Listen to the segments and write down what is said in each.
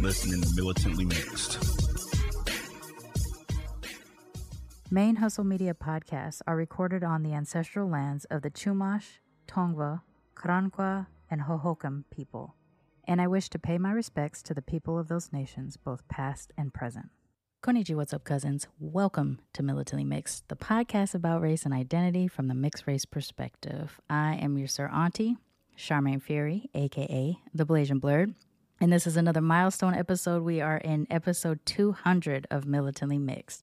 listening to Militantly Mixed. ManeHustle Media podcasts are recorded on the ancestral lands of the Chumash, Tongva, Karankawa, and Hohokam people, and I wish to pay my respects to the people of those nations, both past and present. Konnichiwa, what's up, cousins? Welcome to Militantly Mixed, the podcast about race and identity from the mixed race perspective. I am your Sir Auntie, Sharmane Fury, aka the Blasian Blurred, and this is another milestone episode. We are in episode 200 of Militantly Mixed.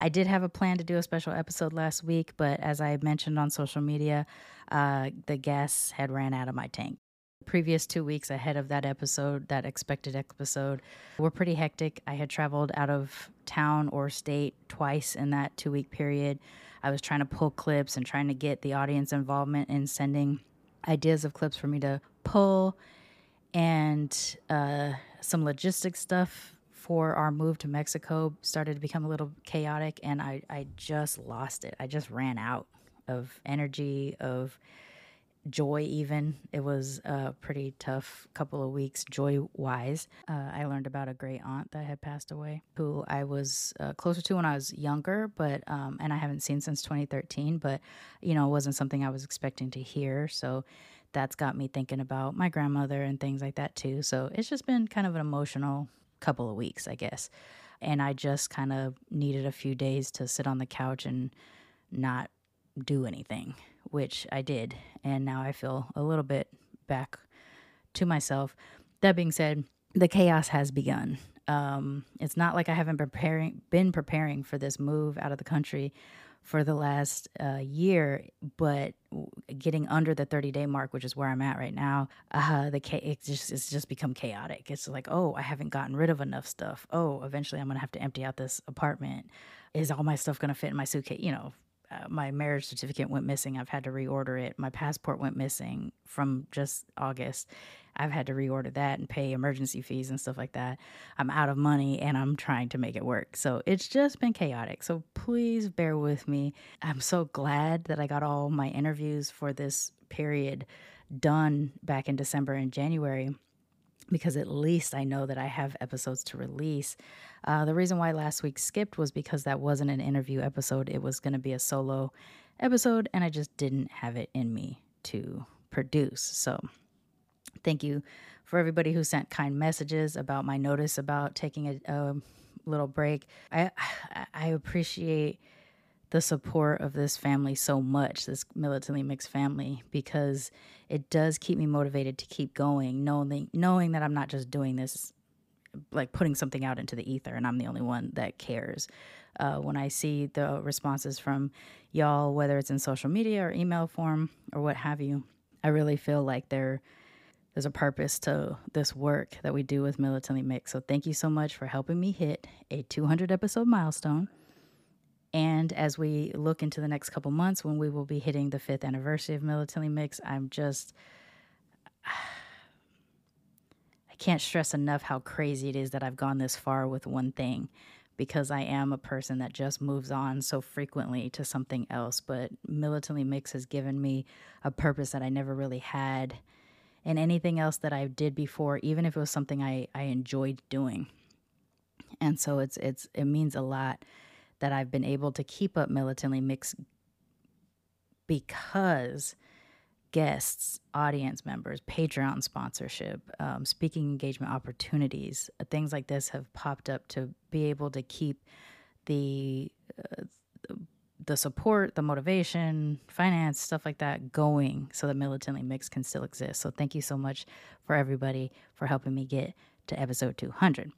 I did have a plan to do a special episode last week, but as I mentioned on social media, uh, the gas had ran out of my tank. Previous two weeks ahead of that episode, that expected episode, were pretty hectic. I had traveled out of town or state twice in that two week period. I was trying to pull clips and trying to get the audience involvement in sending ideas of clips for me to pull and uh, some logistics stuff for our move to Mexico started to become a little chaotic, and I, I just lost it. I just ran out of energy, of joy, even. It was a pretty tough couple of weeks, joy wise. Uh, I learned about a great aunt that had passed away, who I was uh, closer to when I was younger, but, um, and I haven't seen since 2013, but, you know, it wasn't something I was expecting to hear. So, that's got me thinking about my grandmother and things like that too. So it's just been kind of an emotional couple of weeks, I guess. And I just kind of needed a few days to sit on the couch and not do anything, which I did. And now I feel a little bit back to myself. That being said, the chaos has begun. Um, it's not like I haven't preparing been preparing for this move out of the country for the last uh, year, but getting under the 30 day mark, which is where I'm at right now, uh, the it just it's just become chaotic. It's like, oh, I haven't gotten rid of enough stuff. Oh, eventually I'm gonna have to empty out this apartment. Is all my stuff gonna fit in my suitcase? You know, uh, my marriage certificate went missing. I've had to reorder it. My passport went missing from just August. I've had to reorder that and pay emergency fees and stuff like that. I'm out of money and I'm trying to make it work. So it's just been chaotic. So please bear with me. I'm so glad that I got all my interviews for this period done back in December and January because at least I know that I have episodes to release. Uh, the reason why last week skipped was because that wasn't an interview episode, it was going to be a solo episode, and I just didn't have it in me to produce. So Thank you for everybody who sent kind messages about my notice about taking a, a little break. I I appreciate the support of this family so much, this militantly mixed family, because it does keep me motivated to keep going, knowing knowing that I'm not just doing this like putting something out into the ether and I'm the only one that cares. Uh, when I see the responses from y'all, whether it's in social media or email form or what have you, I really feel like they're there's a purpose to this work that we do with Militantly Mixed. So thank you so much for helping me hit a 200 episode milestone. And as we look into the next couple months when we will be hitting the fifth anniversary of Militantly Mix, I'm just. I can't stress enough how crazy it is that I've gone this far with one thing because I am a person that just moves on so frequently to something else. But Militantly Mix has given me a purpose that I never really had in anything else that I did before, even if it was something I, I enjoyed doing. And so it's it's it means a lot that I've been able to keep up militantly mixed because guests, audience members, Patreon sponsorship, um, speaking engagement opportunities, uh, things like this have popped up to be able to keep the uh, the support, the motivation, finance, stuff like that going so that Militantly Mixed can still exist. So thank you so much for everybody for helping me get to episode 200.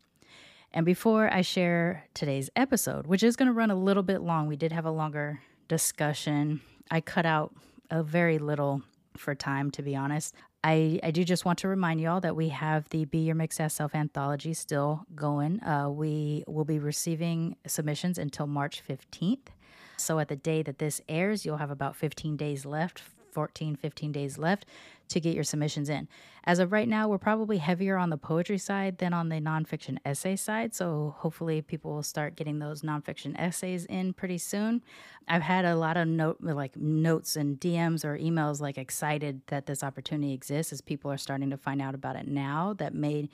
And before I share today's episode, which is going to run a little bit long, we did have a longer discussion. I cut out a very little for time, to be honest. I, I do just want to remind y'all that we have the Be Your Mixed Ass Self anthology still going. Uh, we will be receiving submissions until March 15th. So at the day that this airs, you'll have about 15 days left 14, 15 days left to get your submissions in. As of right now, we're probably heavier on the poetry side than on the nonfiction essay side. So hopefully people will start getting those nonfiction essays in pretty soon. I've had a lot of note like notes and DMs or emails like excited that this opportunity exists as people are starting to find out about it now that may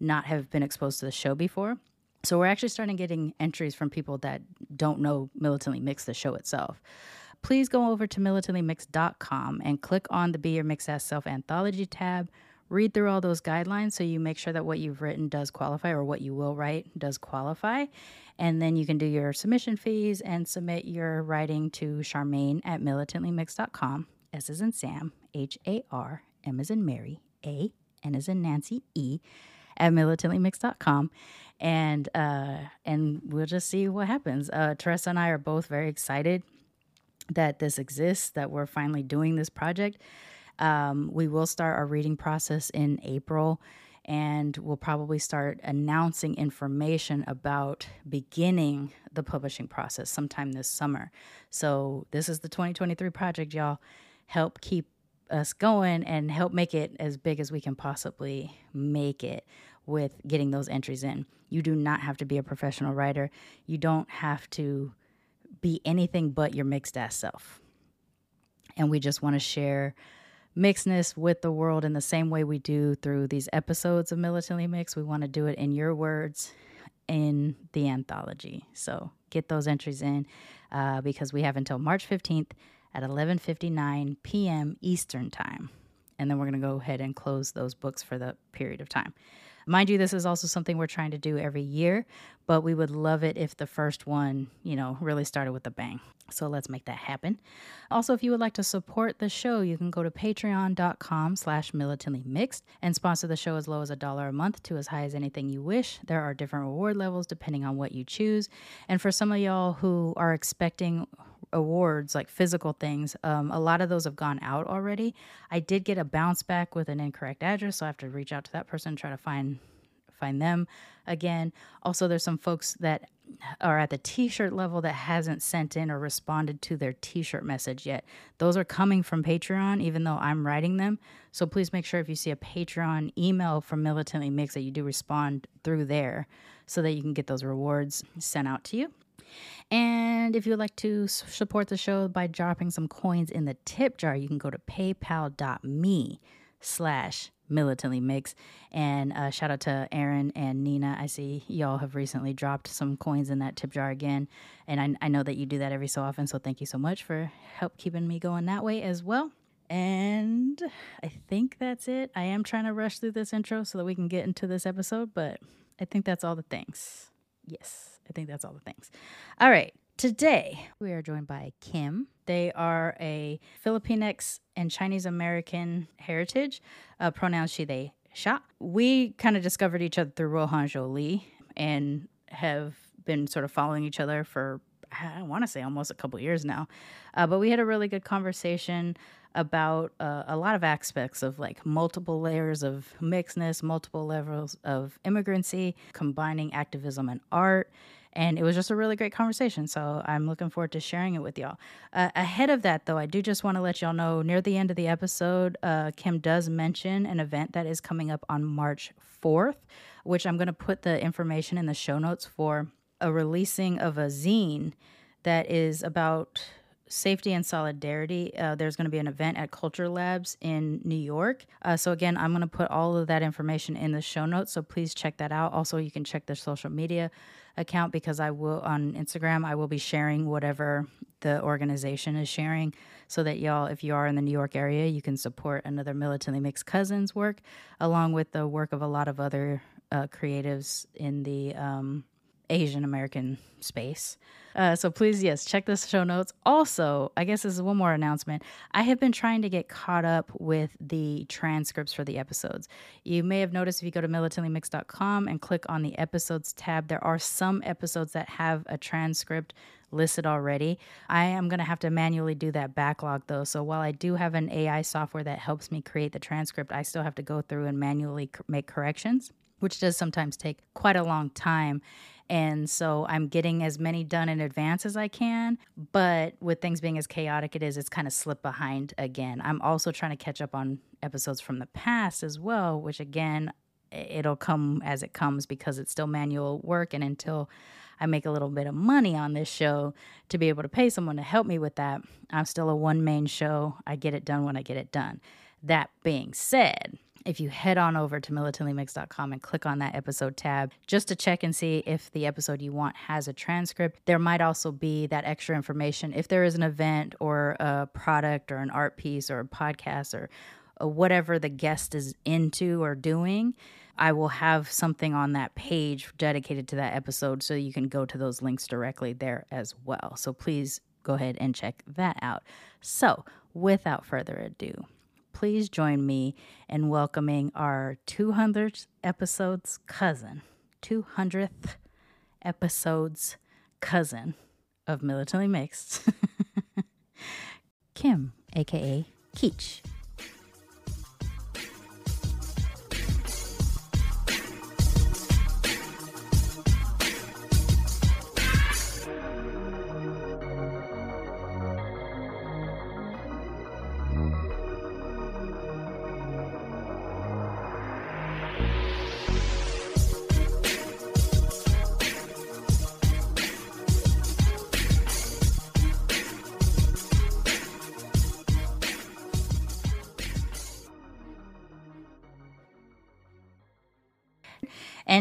not have been exposed to the show before. So we're actually starting getting entries from people that don't know Militantly mix the show itself please go over to militantlymixed.com and click on the Be Your Mix Ass Self Anthology tab. Read through all those guidelines so you make sure that what you've written does qualify or what you will write does qualify. And then you can do your submission fees and submit your writing to Sharmane at militantlymixed.com. S is in Sam, H A R, M is in Mary, A, N is in Nancy, E, at militantlymixed.com and uh, and we'll just see what happens. Uh, Teresa and I are both very excited that this exists, that we're finally doing this project. Um, we will start our reading process in April and we'll probably start announcing information about beginning the publishing process sometime this summer. So, this is the 2023 project, y'all. Help keep us going and help make it as big as we can possibly make it with getting those entries in. You do not have to be a professional writer. You don't have to be anything but your mixed ass self. And we just want to share mixedness with the world in the same way we do through these episodes of Militantly Mixed. We want to do it in your words in the anthology. So get those entries in uh, because we have until March 15th at 11:59 p.m. Eastern Time. And then we're going to go ahead and close those books for the period of time. Mind you, this is also something we're trying to do every year, but we would love it if the first one, you know, really started with a bang. So let's make that happen. Also, if you would like to support the show, you can go to patreon.com slash militantly mixed and sponsor the show as low as a dollar a month to as high as anything you wish. There are different reward levels depending on what you choose. And for some of y'all who are expecting awards, like physical things, um, a lot of those have gone out already. I did get a bounce back with an incorrect address, so I have to reach out to that person and try to find find them again. Also, there's some folks that are at the t-shirt level that hasn't sent in or responded to their t-shirt message yet. Those are coming from Patreon, even though I'm writing them. So please make sure if you see a Patreon email from Militantly Mixed that you do respond through there so that you can get those rewards sent out to you. And if you would like to support the show by dropping some coins in the tip jar, you can go to paypal.me slash militantly mix. And uh, shout out to Aaron and Nina. I see y'all have recently dropped some coins in that tip jar again. And I, I know that you do that every so often. So thank you so much for help keeping me going that way as well. And I think that's it. I am trying to rush through this intro so that we can get into this episode, but I think that's all the things. Yes. I think that's all the things. All right. Today, we are joined by Kim. They are a Filipinx and Chinese American heritage, pronouns she, they, sha. We kind of discovered each other through Rohan Zhou-Lee and have been sort of following each other for, I want to say almost a couple years now. Uh, but we had a really good conversation about uh, a lot of aspects of like multiple layers of mixedness, multiple levels of immigrancy, combining activism and art and it was just a really great conversation. So I'm looking forward to sharing it with y'all. Uh, ahead of that, though, I do just want to let y'all know near the end of the episode, uh, Kim does mention an event that is coming up on March 4th, which I'm going to put the information in the show notes for a releasing of a zine that is about safety and solidarity. Uh, there's going to be an event at Culture Labs in New York. Uh, so, again, I'm going to put all of that information in the show notes. So, please check that out. Also, you can check their social media account because I will on Instagram I will be sharing whatever the organization is sharing so that y'all if you are in the New York area you can support another militantly mixed cousins work along with the work of a lot of other uh, creatives in the um, Asian American space. Uh, so please, yes, check the show notes. Also, I guess this is one more announcement. I have been trying to get caught up with the transcripts for the episodes. You may have noticed if you go to militantlymix.com and click on the episodes tab, there are some episodes that have a transcript listed already. I am going to have to manually do that backlog though. So while I do have an AI software that helps me create the transcript, I still have to go through and manually make corrections, which does sometimes take quite a long time. And so I'm getting as many done in advance as I can. But with things being as chaotic it is, it's kind of slipped behind again. I'm also trying to catch up on episodes from the past as well, which again, it'll come as it comes because it's still manual work. And until I make a little bit of money on this show to be able to pay someone to help me with that. I'm still a one main show. I get it done when I get it done. That being said, if you head on over to militantlymix.com and click on that episode tab just to check and see if the episode you want has a transcript, there might also be that extra information if there is an event or a product or an art piece or a podcast or, or whatever the guest is into or doing I will have something on that page dedicated to that episode so you can go to those links directly there as well. So please go ahead and check that out. So, without further ado, please join me in welcoming our 200th episodes cousin, 200th episodes cousin of Militantly Mixed, Kim, aka Keech.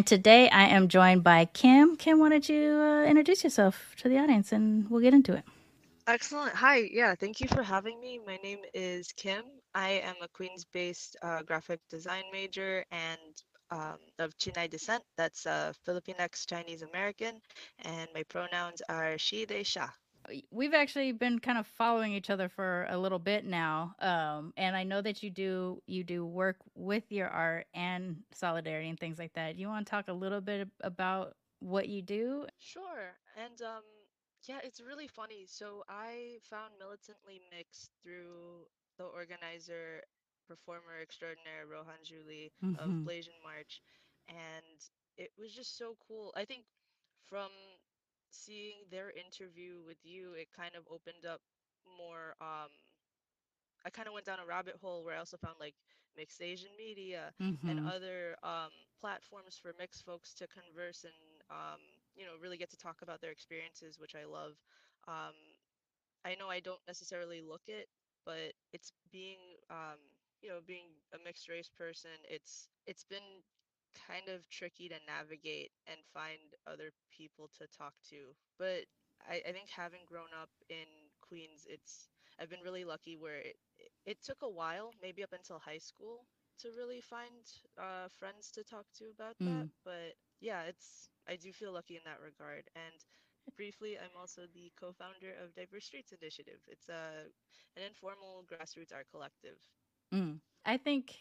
Today I am joined by Kim. Kim, why don't you uh, introduce yourself to the audience and we'll get into it. Excellent. Hi. Yeah, thank you for having me. My name is Kim. I am a Queens based uh, graphic design major and um, of Chinay descent. That's uh, Filipinx Chinese American. And my pronouns are she, they, sha we've actually been kind of following each other for a little bit now um, and i know that you do you do work with your art and solidarity and things like that. You want to talk a little bit about what you do? Sure and um, yeah it's really funny so i found militantly mixed through the organizer performer extraordinaire Rohan Zhou-Lee mm-hmm. of blasian march and it was just so cool. I think from seeing their interview with you, it kind of opened up more. Um, I kind of went down a rabbit hole where I also found like mixed Asian media mm-hmm. and other um, platforms for mixed folks to converse and um, you know really get to talk about their experiences, which I love. Um, I know I don't necessarily look it, but it's being um, you know being a mixed race person. It's it's been kind of tricky to navigate and find other people to talk to. But I, I think having grown up in Queens, it's I've been really lucky where it, it took a while, maybe up until high school, to really find uh, friends to talk to about mm. that. But yeah, it's I do feel lucky in that regard. And briefly, I'm also the co-founder of Diverse Streets Initiative. It's a an informal grassroots art collective. Mm. I think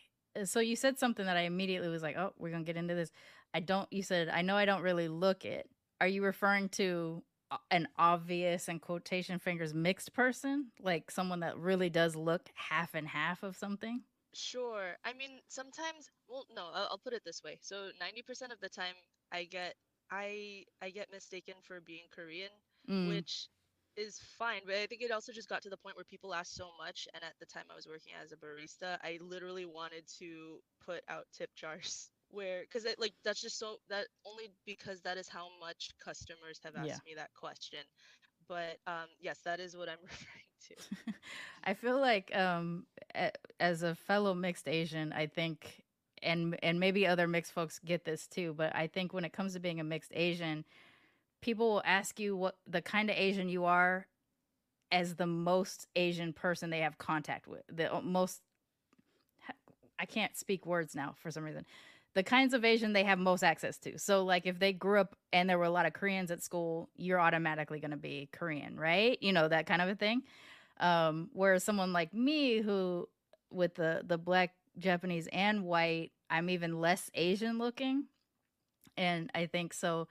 so you said something that I immediately was like, "Oh, we're to get into this." I don't you said, "I know I don't really look it." Are you referring to an obvious and quotation fingers mixed person, like someone that really does look half and half of something? Sure. I mean, sometimes well, no, I'll, I'll put it this way. So, 90% of the time I get I I get mistaken for being Korean, mm. which is fine, but I think it also just got to the point where people asked so much, and at the time I was working as a barista, I literally wanted to put out tip jars where because it like that's just so that only because that is how much customers have asked yeah. me that question. But um, yes, that is what I'm referring to. I feel like um, as a fellow mixed Asian, I think and and maybe other mixed folks get this too, but I think when it comes to being a mixed Asian, people will ask you what the kind of Asian you are as the most Asian person they have contact with. The uh, most I can't speak words now for some reason. The kinds of Asian they have most access to. So like if they grew up and there were a lot of Koreans at school, you're automatically going to be Korean, right? You know, that kind of a thing. Um whereas someone like me who with the the black Japanese and white, I'm even less Asian looking. And I think so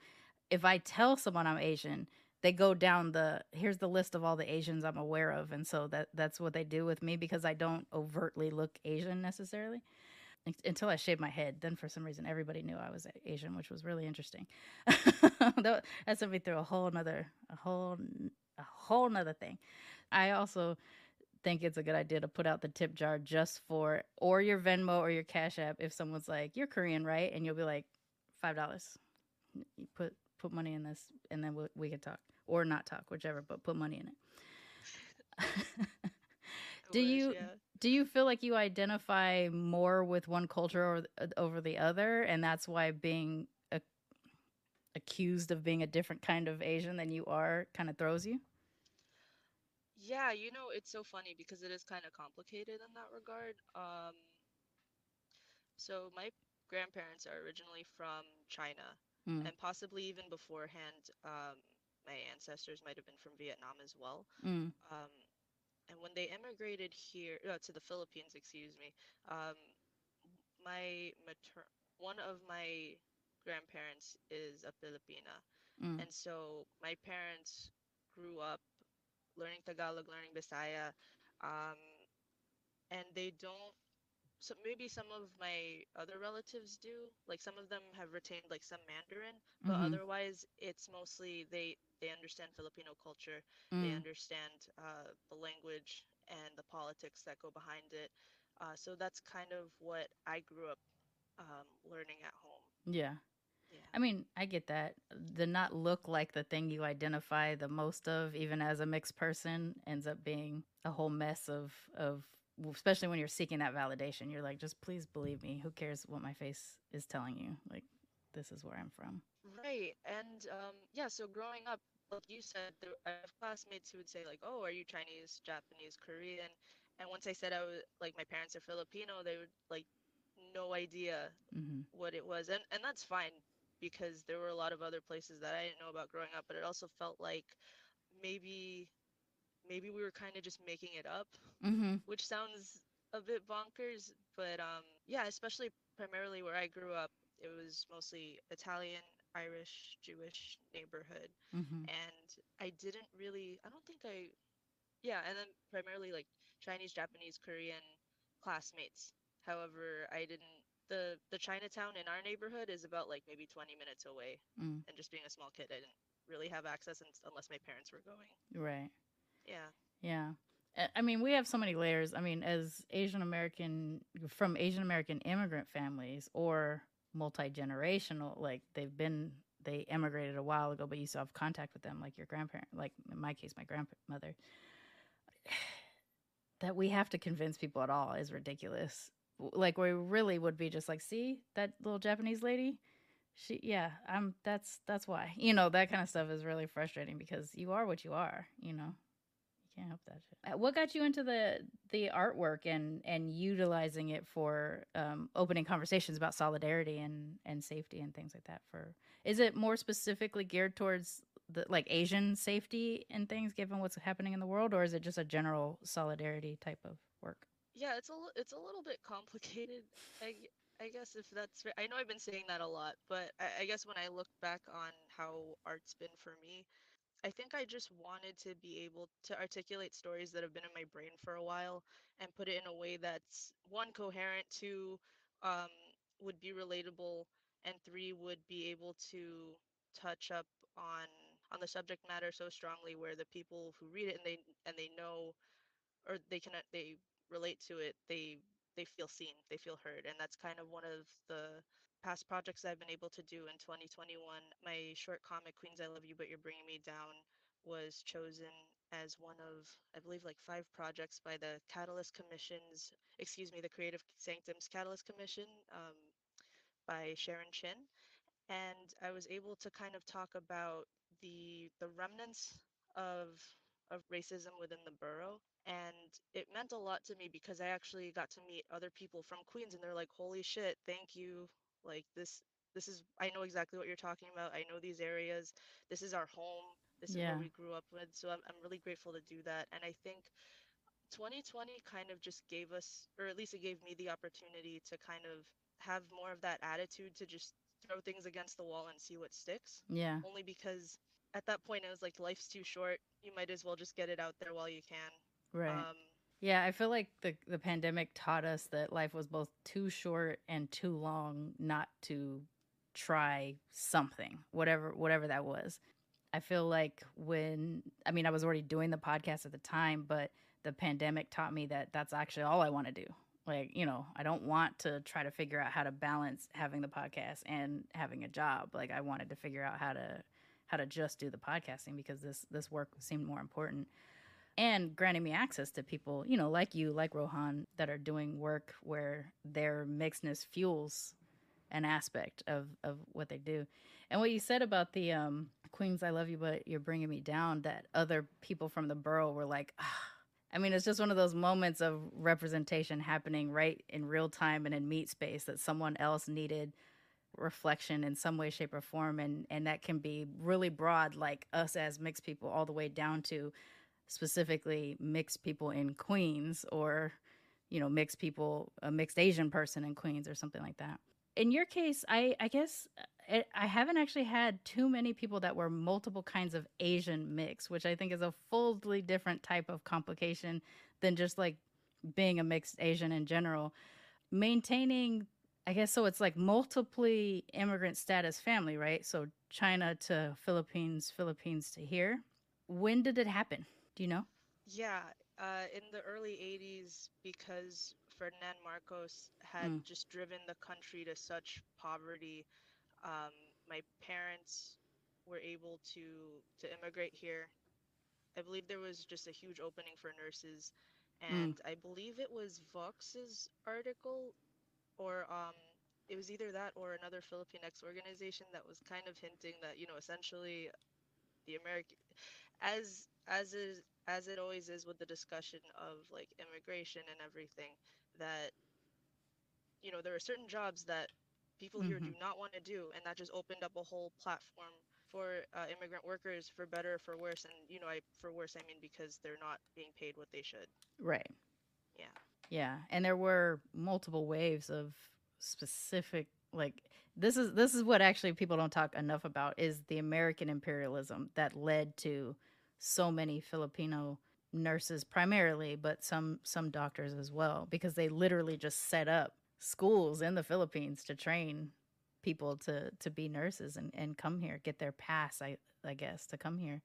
if I tell someone I'm Asian, they go down the here's the list of all the Asians I'm aware of, and so that that's what they do with me because I don't overtly look Asian necessarily until I shaved my head. Then for some reason everybody knew I was Asian, which was really interesting. that, sent me through a whole nother a whole a whole nother thing. I also think it's a good idea to put out the tip jar just for or your Venmo or your Cash App if someone's like, You're Korean, right? And you'll be like, five dollars. You put put money in this and then we, we can talk. Or not talk, whichever, but put money in it. do wish, you yeah. do you feel like you identify more with one culture or uh, over the other and that's why being a, accused of being a different kind of asian than you are kind of throws you yeah you know it's so funny because it is kind of complicated in that regard um so my grandparents are originally from china mm. and possibly even beforehand um my ancestors might have been from vietnam as well mm. um and when they immigrated here uh, to the Philippines, excuse me, um, my mater- one of my grandparents is a Filipina, mm. and so my parents grew up learning Tagalog, learning Bisaya, um, and they don't so maybe some of my other relatives do like some of them have retained like some mandarin but mm-hmm. otherwise it's mostly they they understand filipino culture mm. they understand uh, the language and the politics that go behind it uh, so that's kind of what i grew up um, learning at home yeah yeah. I mean, I get that. The not look like the thing you identify the most of, even as a mixed person, ends up being a whole mess of of especially when you're seeking that validation you're like just please believe me. Who cares what my face is telling you? Like this is where i'm from. Right and um, yeah so growing up like you said there, i have classmates who would say like oh are you chinese japanese korean? And once i said i was like my parents are filipino they would like no idea mm-hmm. what it was and and that's fine because there were a lot of other places that i didn't know about growing up but it also felt like maybe maybe we were kind of just making it up, mm-hmm. which sounds a bit bonkers. But um, yeah, especially primarily where I grew up, it was mostly Italian, Irish, Jewish neighborhood, mm-hmm. and I didn't really. I don't think I. Yeah, and then primarily like Chinese, Japanese, Korean classmates. However, I didn't the the Chinatown in our neighborhood is about like maybe 20 minutes away. Mm. And just being a small kid, I didn't really have access unless my parents were going. Right. Yeah. Yeah. I mean, we have so many layers. I mean, as Asian American from Asian American immigrant families or multi generational, like they've been they immigrated a while ago, but you still have contact with them, like your grandparent, like in my case, my grandmother. That we have to convince people at all is ridiculous. Like we really would be just like, see that little Japanese lady, she yeah, I'm that's that's why you know that kind of stuff is really frustrating because you are what you are, you know can't help that shit. Uh, what got you into the the artwork and and utilizing it for um, opening conversations about solidarity and and safety and things like that? For is it more specifically geared towards the like Asian safety and things, given what's happening in the world, or is it just a general solidarity type of work? Yeah, it's a it's a little bit complicated. I, I guess if that's I know I've been saying that a lot, but I, I guess when I look back on how art's been for me, I think I just wanted to be able to articulate stories that have been in my brain for a while and put it in a way that's one coherent, two um, would be relatable, and three would be able to touch up on on the subject matter so strongly where the people who read it and they and they know or they can they relate to it they they feel seen they feel heard and that's kind of one of the past projects I've been able to do in 2021, my short comic Queens I Love You But You're Bringing Me Down was chosen as one of I believe like five projects by the Catalyst Commission's excuse me the Creative Sanctums Catalyst Commission um, by Sharon Chin, and I was able to kind of talk about the the remnants of of racism within the borough. And it meant a lot to me because I actually got to meet other people from Queens and they're like holy shit thank you like this this is I know exactly what you're talking about. I know these areas. This is our home. This is yeah. where we grew up with. So I'm I'm really grateful to do that. And I think 2020 kind of just gave us or at least it gave me the opportunity to kind of have more of that attitude to just throw things against the wall and see what sticks. Yeah. Only because at that point i was like life's too short. You might as well just get it out there while you can. Right. Um, yeah, I feel like the the pandemic taught us that life was both too short and too long not to try something, whatever whatever that was. I feel like when I mean I was already doing the podcast at the time, but the pandemic taught me that that's actually all I want to do. Like, you know, I don't want to try to figure out how to balance having the podcast and having a job. Like I wanted to figure out how to how to just do the podcasting because this this work seemed more important and granting me access to people, you know, like you, like Rohan, that are doing work where their mixedness fuels an aspect of of what they do. And what you said about the um, Queens, I love you, but you're bringing me down. That other people from the borough were like. I mean, it's just one of those moments of representation happening right in real time and in meat space that someone else needed reflection in some way, shape, or form, and and that can be really broad, like us as mixed people, all the way down to specifically mixed people in Queens or, you know, mixed people, a mixed Asian person in Queens or something like that. In your case, I, I guess it, uh, I haven't actually had too many people that were multiple kinds of Asian mix, which I think is a fully different type of complication than just like being a mixed Asian in general. Maintaining, I guess, so it's like multiply immigrant status family, right? So China to Philippines, Philippines to here. When did it happen? Do you know? Yeah, uh, in the early 80s, because Ferdinand Marcos had mm. just driven the country to such poverty, um, my parents were able to to immigrate here. I believe there was just a huge opening for nurses, hmm. and mm. I believe it was Vox's article, or um, it was either that or another Filipinx organization that was kind of hinting that you know essentially the American as as is as it always is with the discussion of like immigration and everything that you know there are certain jobs that people mm-hmm. here do mm-hmm. not want to do and that just opened up a whole platform for uh, immigrant workers for better for worse and you know i for worse i mean because they're not being paid what they should right yeah yeah and there were multiple waves of specific like this is this is what actually people don't talk enough about is the american imperialism that led to so many Filipino nurses primarily, but some some doctors as well, because they literally just set up schools in the Philippines to train people to to be nurses and, and come here, get their pass, I I guess, to come here.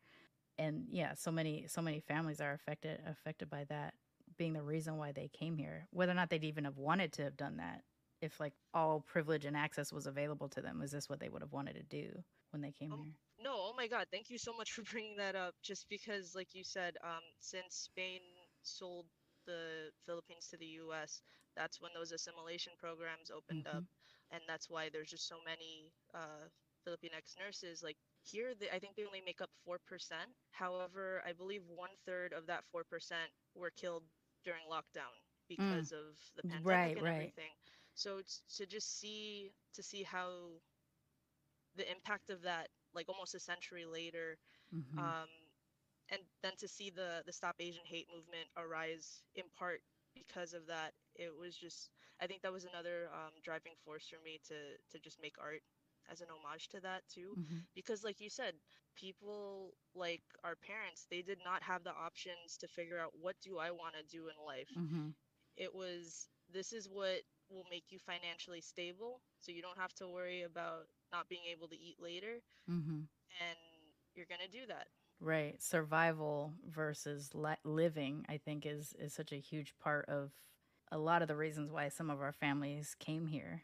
And yeah, so many so many families are affected affected by that being the reason why they came here. Whether or not they'd even have wanted to have done that, if like all privilege and access was available to them, is this what they would have wanted to do when they came um, here? My God, thank you so much for bringing that up. Just because, like you said, um, since Spain sold the Philippines to the U.S., that's when those assimilation programs opened mm-hmm. up, and that's why there's just so many uh, Filipinx nurses. Like here, they, I think they only make up four percent. However, I believe one third of that four percent were killed during lockdown because mm. of the pandemic right, and right. everything. So to just see to see how the impact of that like almost a century later. Mm-hmm. Um, and then to see the the Stop Asian Hate movement arise in part because of that, it was just I think that was another um, driving force for me to to just make art as an homage to that too mm-hmm. because like you said people like our parents they did not have the options to figure out what do i want to do in life mm-hmm. it was this is what will make you financially stable so you don't have to worry about not being able to eat later mm-hmm. and you're gonna do that. Right. Survival versus li- living i think is is such a huge part of a lot of the reasons why some of our families came here.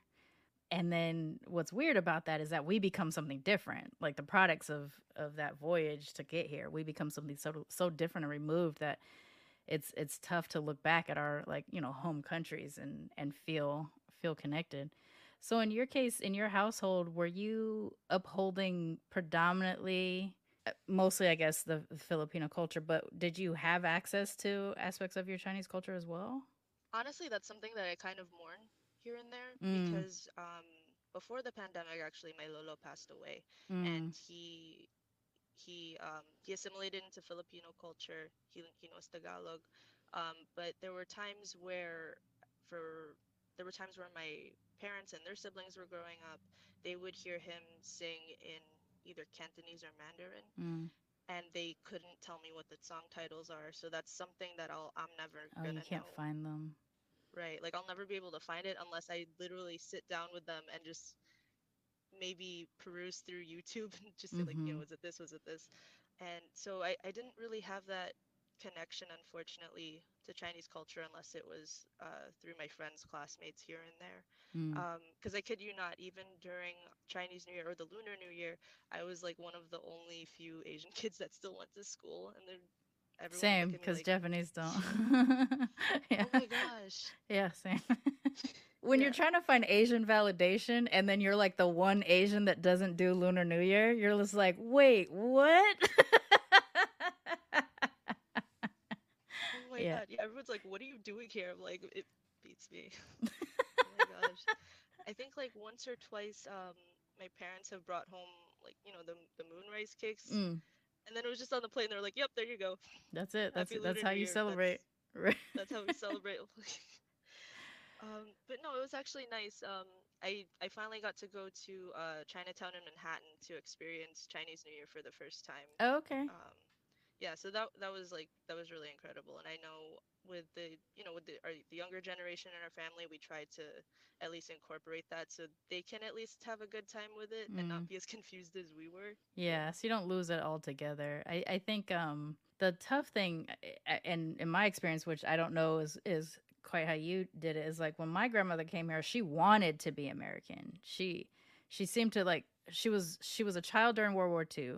And then what's weird about that is that we become something different. Like the products of of that voyage to get here we become something so so different and removed that it's it's tough to look back at our like you know home countries and and feel feel connected so, in your case, in your household, were you upholding predominantly, uh, mostly, I guess, the Filipino culture, but did you have access to aspects of your Chinese culture as well? Honestly, that's something that I kind of mourn here and there mm. because um, before the pandemic, actually, my lolo passed away, mm. and he he um, he assimilated into Filipino culture. He he knows Tagalog, um, but there were times where for there were times where my parents and their siblings were growing up, they would hear him sing in either Cantonese or Mandarin, Mm. and they couldn't tell me what the song titles are. So that's something that I'll I'm never Oh, gonna you can't know. find them. Right. Like I'll never be able to find it unless I literally sit down with them and just maybe peruse through YouTube and just say like, you know, was it this, was it this? And so I, I didn't really have that connection, unfortunately, to Chinese culture unless it was uh, through my friends, classmates here and there. Mm. Because I kid you not, even during Chinese New Year or the Lunar New Year, I was like one of the only few Asian kids that still went to school, and then everyone Same, look at me because like, Japanese don't. yeah. oh my gosh. Yeah, same. when you're trying to find Asian validation and then you're like the one Asian that doesn't do Lunar New Year, you're just like, wait, what? Oh my Yeah. everyone's like, what are you doing here? I'm like, it beats me. oh my gosh. I think like once or twice, um, my parents have brought home like, you know, the the moonrise cakes. Mm, And then it was just on the plane. they're like, Yep, there you go. that's it. That's Happy that's how you Year. celebrate. Right. That's how we celebrate. um, but no, it was actually nice. Um, I I finally got to go to uh Chinatown in Manhattan to experience Chinese New Year for the first time. Oh, okay. um yeah so that that was like that was really incredible and i know with the you know with the our, the younger generation in our family we try to at least incorporate that so they can at least have a good time with it and Mm. not be as confused as we were Yeah, so you don't lose it altogether. I, I think um, the tough thing, and in my experience, which I don't know is is quite how you did it, is like when my grandmother came here, she wanted to be American. She she seemed to like she was she was a child during World War II,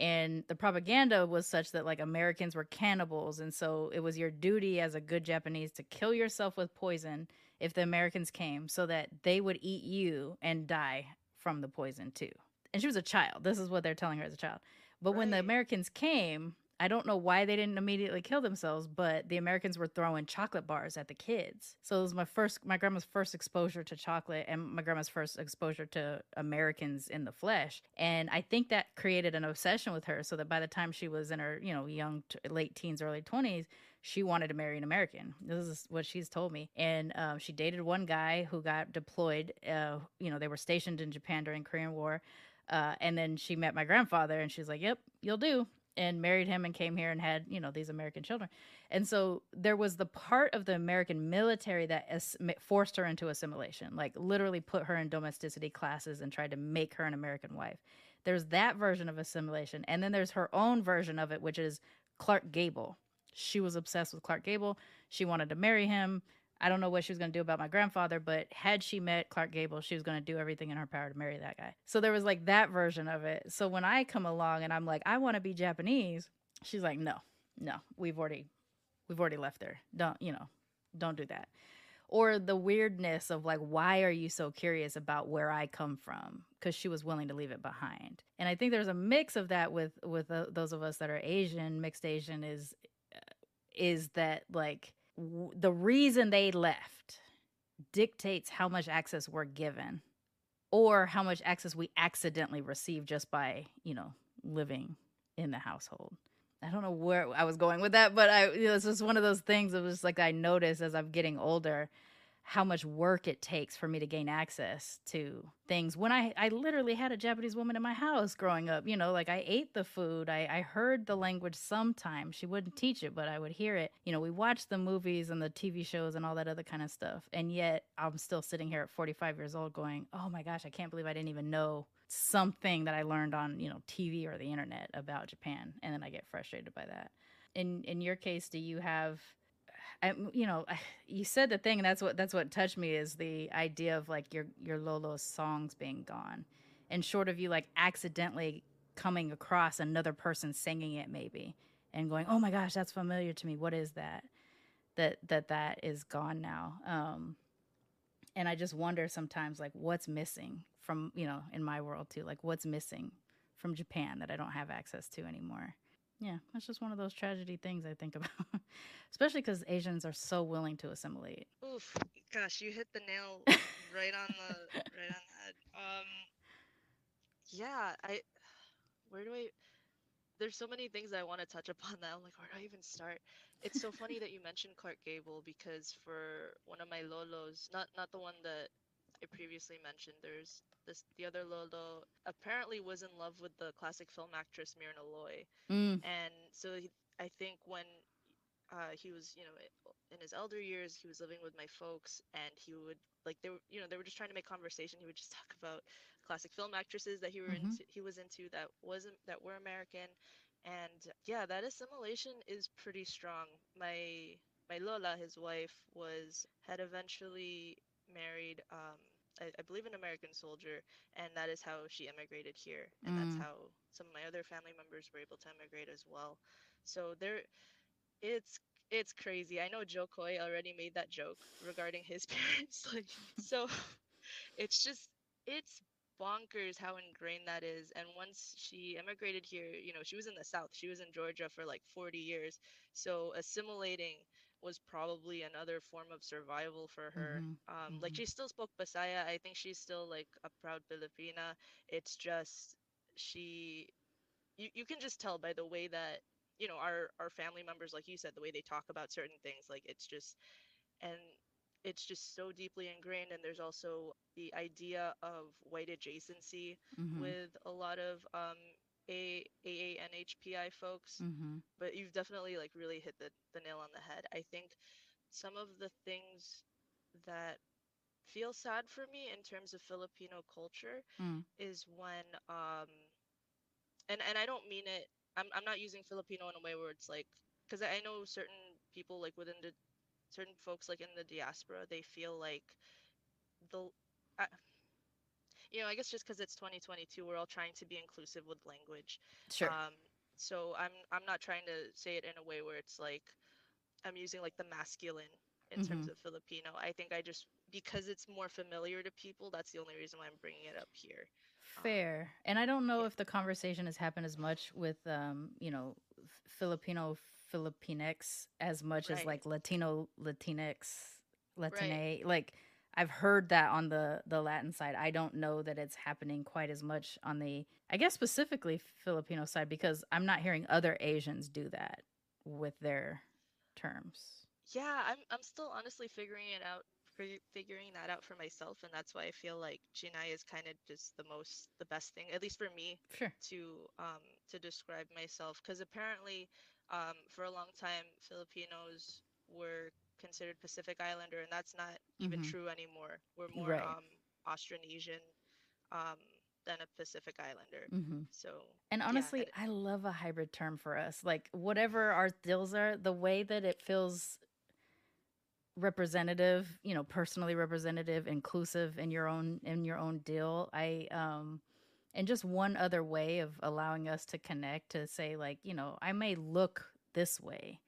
and the propaganda was such that like Americans were cannibals, and so it was your duty as a good Japanese to kill yourself with poison if the Americans came, so that they would eat you and die from the poison too and she was a child. This is what they're telling her as a child. But when the Americans came, I don't know why they didn't immediately kill themselves, but the Americans were throwing chocolate bars at the kids. So it was my first, my grandma's first exposure to chocolate and my grandma's first exposure to Americans in the flesh. And I think that created an obsession with her so that by the time she was in her, you know, young, t- late teens, early 20s, she wanted to marry an American. This is what she's told me. And um, she dated one guy who got deployed. Uh, you know, they were stationed in Japan during Korean War. Uh, and then she met my grandfather, and she's like, "Yep, you'll do," and married him and came here and had you know these American children. And so there was the part of the American military that as- forced her into assimilation, like literally put her in domesticity classes and tried to make her an American wife. There's that version of assimilation, and then there's her own version of it, which is Clark Gable. She was obsessed with Clark Gable. She wanted to marry him. I don't know what she was going to do about my grandfather, but had she met Clark Gable, she was going to do everything in her power to marry that guy. So there was like that version of it. So when I come along and I'm like, I want to be Japanese, she's like, no, no, we've already, we've already left there. Don't, you know, don't do that. Or the weirdness of like, why are you so curious about where I come from? Because she was willing to leave it behind. And I think there's a mix of that with with uh, those of us that are Asian, mixed Asian, is is that like the reason they left dictates how much access we're given or how much access we accidentally receive just by you know living in the household. I don't know where i was going with that but i you know, it's just one of those things it was like i notice as i'm getting older how much work it takes for me to gain access to things when I, I literally had a Japanese woman in my house growing up. You know, like I ate the food, I, I heard the language sometimes. She wouldn't teach it, but I would hear it. You know, we watched the movies and the TV shows and all that other kind of stuff. And yet I'm still sitting here at 45 years old going, oh my gosh, I can't believe I didn't even know something that I learned on, you know, TV or the internet about Japan. And then I get frustrated by that. In, in your case, do you have I, you know, you said the thing, and that's what that's what touched me is the idea of like your your Lolo's songs being gone, and short of you like accidentally coming across another person singing it maybe, and going, oh my gosh, that's familiar to me. What is that? That that that is gone now. Um, and I just wonder sometimes like what's missing from you know in my world too, like what's missing from Japan that I don't have access to anymore. Yeah, that's just one of those tragedy things I think about, especially because Asians are so willing to assimilate. Oof, gosh, you hit the nail right on the right on the head. Um, yeah, I, where do I? There's so many things I want to touch upon that. I'm like, where do I even start? It's so funny that you mentioned Clark Gable because for one of my lolos, not not the one that I previously mentioned, there's this the other Lolo apparently was in love with the classic film actress Myrna Loy, Mm. and so he, I think when uh, he was, you know, in his elder years, he was living with my folks, and he would like they were, you know, they were just trying to make conversation. He would just talk about classic film actresses that he were Mhm. into, he was into that wasn't that were American, and yeah, that assimilation is pretty strong. My my Lola, his wife, was had eventually married, um, I, I believe, an American soldier, and that is how she immigrated here, and that's Mm. how some of my other family members were able to immigrate as well. So there, it's it's crazy. I know Jo Koy already made that joke regarding his parents, like so. It's just it's bonkers how ingrained that is. And once she immigrated here, you know, she was in the South. She was in Georgia for like 40 years. So assimilating was probably another form of survival for her. Mhm, Um, like mhm. she still spoke Bisaya. I think she's still like a proud Filipina. It's just she you, you can just tell by the way that you know our our family members like you said the way they talk about certain things like it's just and it's just so deeply ingrained and there's also the idea of white adjacency Mhm, with a lot of um A AA and HPI folks mhm. but you've definitely like really hit the, the nail on the head I think some of the things that feel sad for me in terms of Filipino culture Mm. is when um and and I don't mean it. I'm I'm not using Filipino in a way where it's like because I I know certain people like within the certain folks like in the diaspora they feel like the I, you know I guess just because it's 2022 we're all trying to be inclusive with language. Sure. Um, so I'm I'm not trying to say it in a way where it's like I'm using like the masculine in terms Mhm. of Filipino. I think I just because it's more familiar to people. That's the only reason why I'm bringing it up here. Fair. And I don't know yeah. if the conversation has happened as much with um, you know, F- Filipino Filipinx as much as like Latino Latinx Latine. Like I've heard that on the the Latin side. I don't know that it's happening quite as much on the I guess specifically Filipino side because I'm not hearing other Asians do that with their terms. Yeah, I'm I'm still honestly figuring it out, figuring that out for myself, and that's why I feel like Jinai is kind of just the most, the best thing, at least for me, Sure. to um to describe myself. Because apparently, um, for a long time, Filipinos were considered Pacific Islander, and that's not even Mhm. true anymore. We're more Right. um Austronesian um than a Pacific Islander. Mhm. So And yeah, honestly, and- I love a hybrid term for us. Like whatever our deals are, the way that it feels representative, you know, personally representative, inclusive in your own in your own deal. I um and just one other way of allowing us to connect to say like, you know, I may look this way.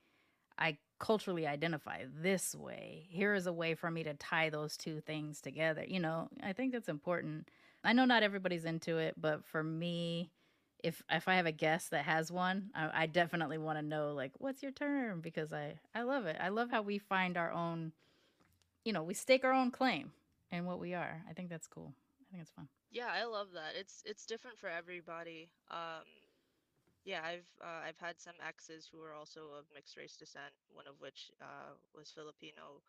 I culturally identify this way. Here is a way for me to tie those two things together. You know, I think that's important. I know not everybody's into it, but for me, if if I have a guest that has one, I, I definitely want to know like what's your term because I I love it. I love how we find our own, you know, we stake our own claim and what we are. I think that's cool. I think it's fun. Yeah, I love that. It's it's different for everybody. Um, yeah, I've uh, I've had some exes who are also of mixed race descent, one of which uh, was Filipino,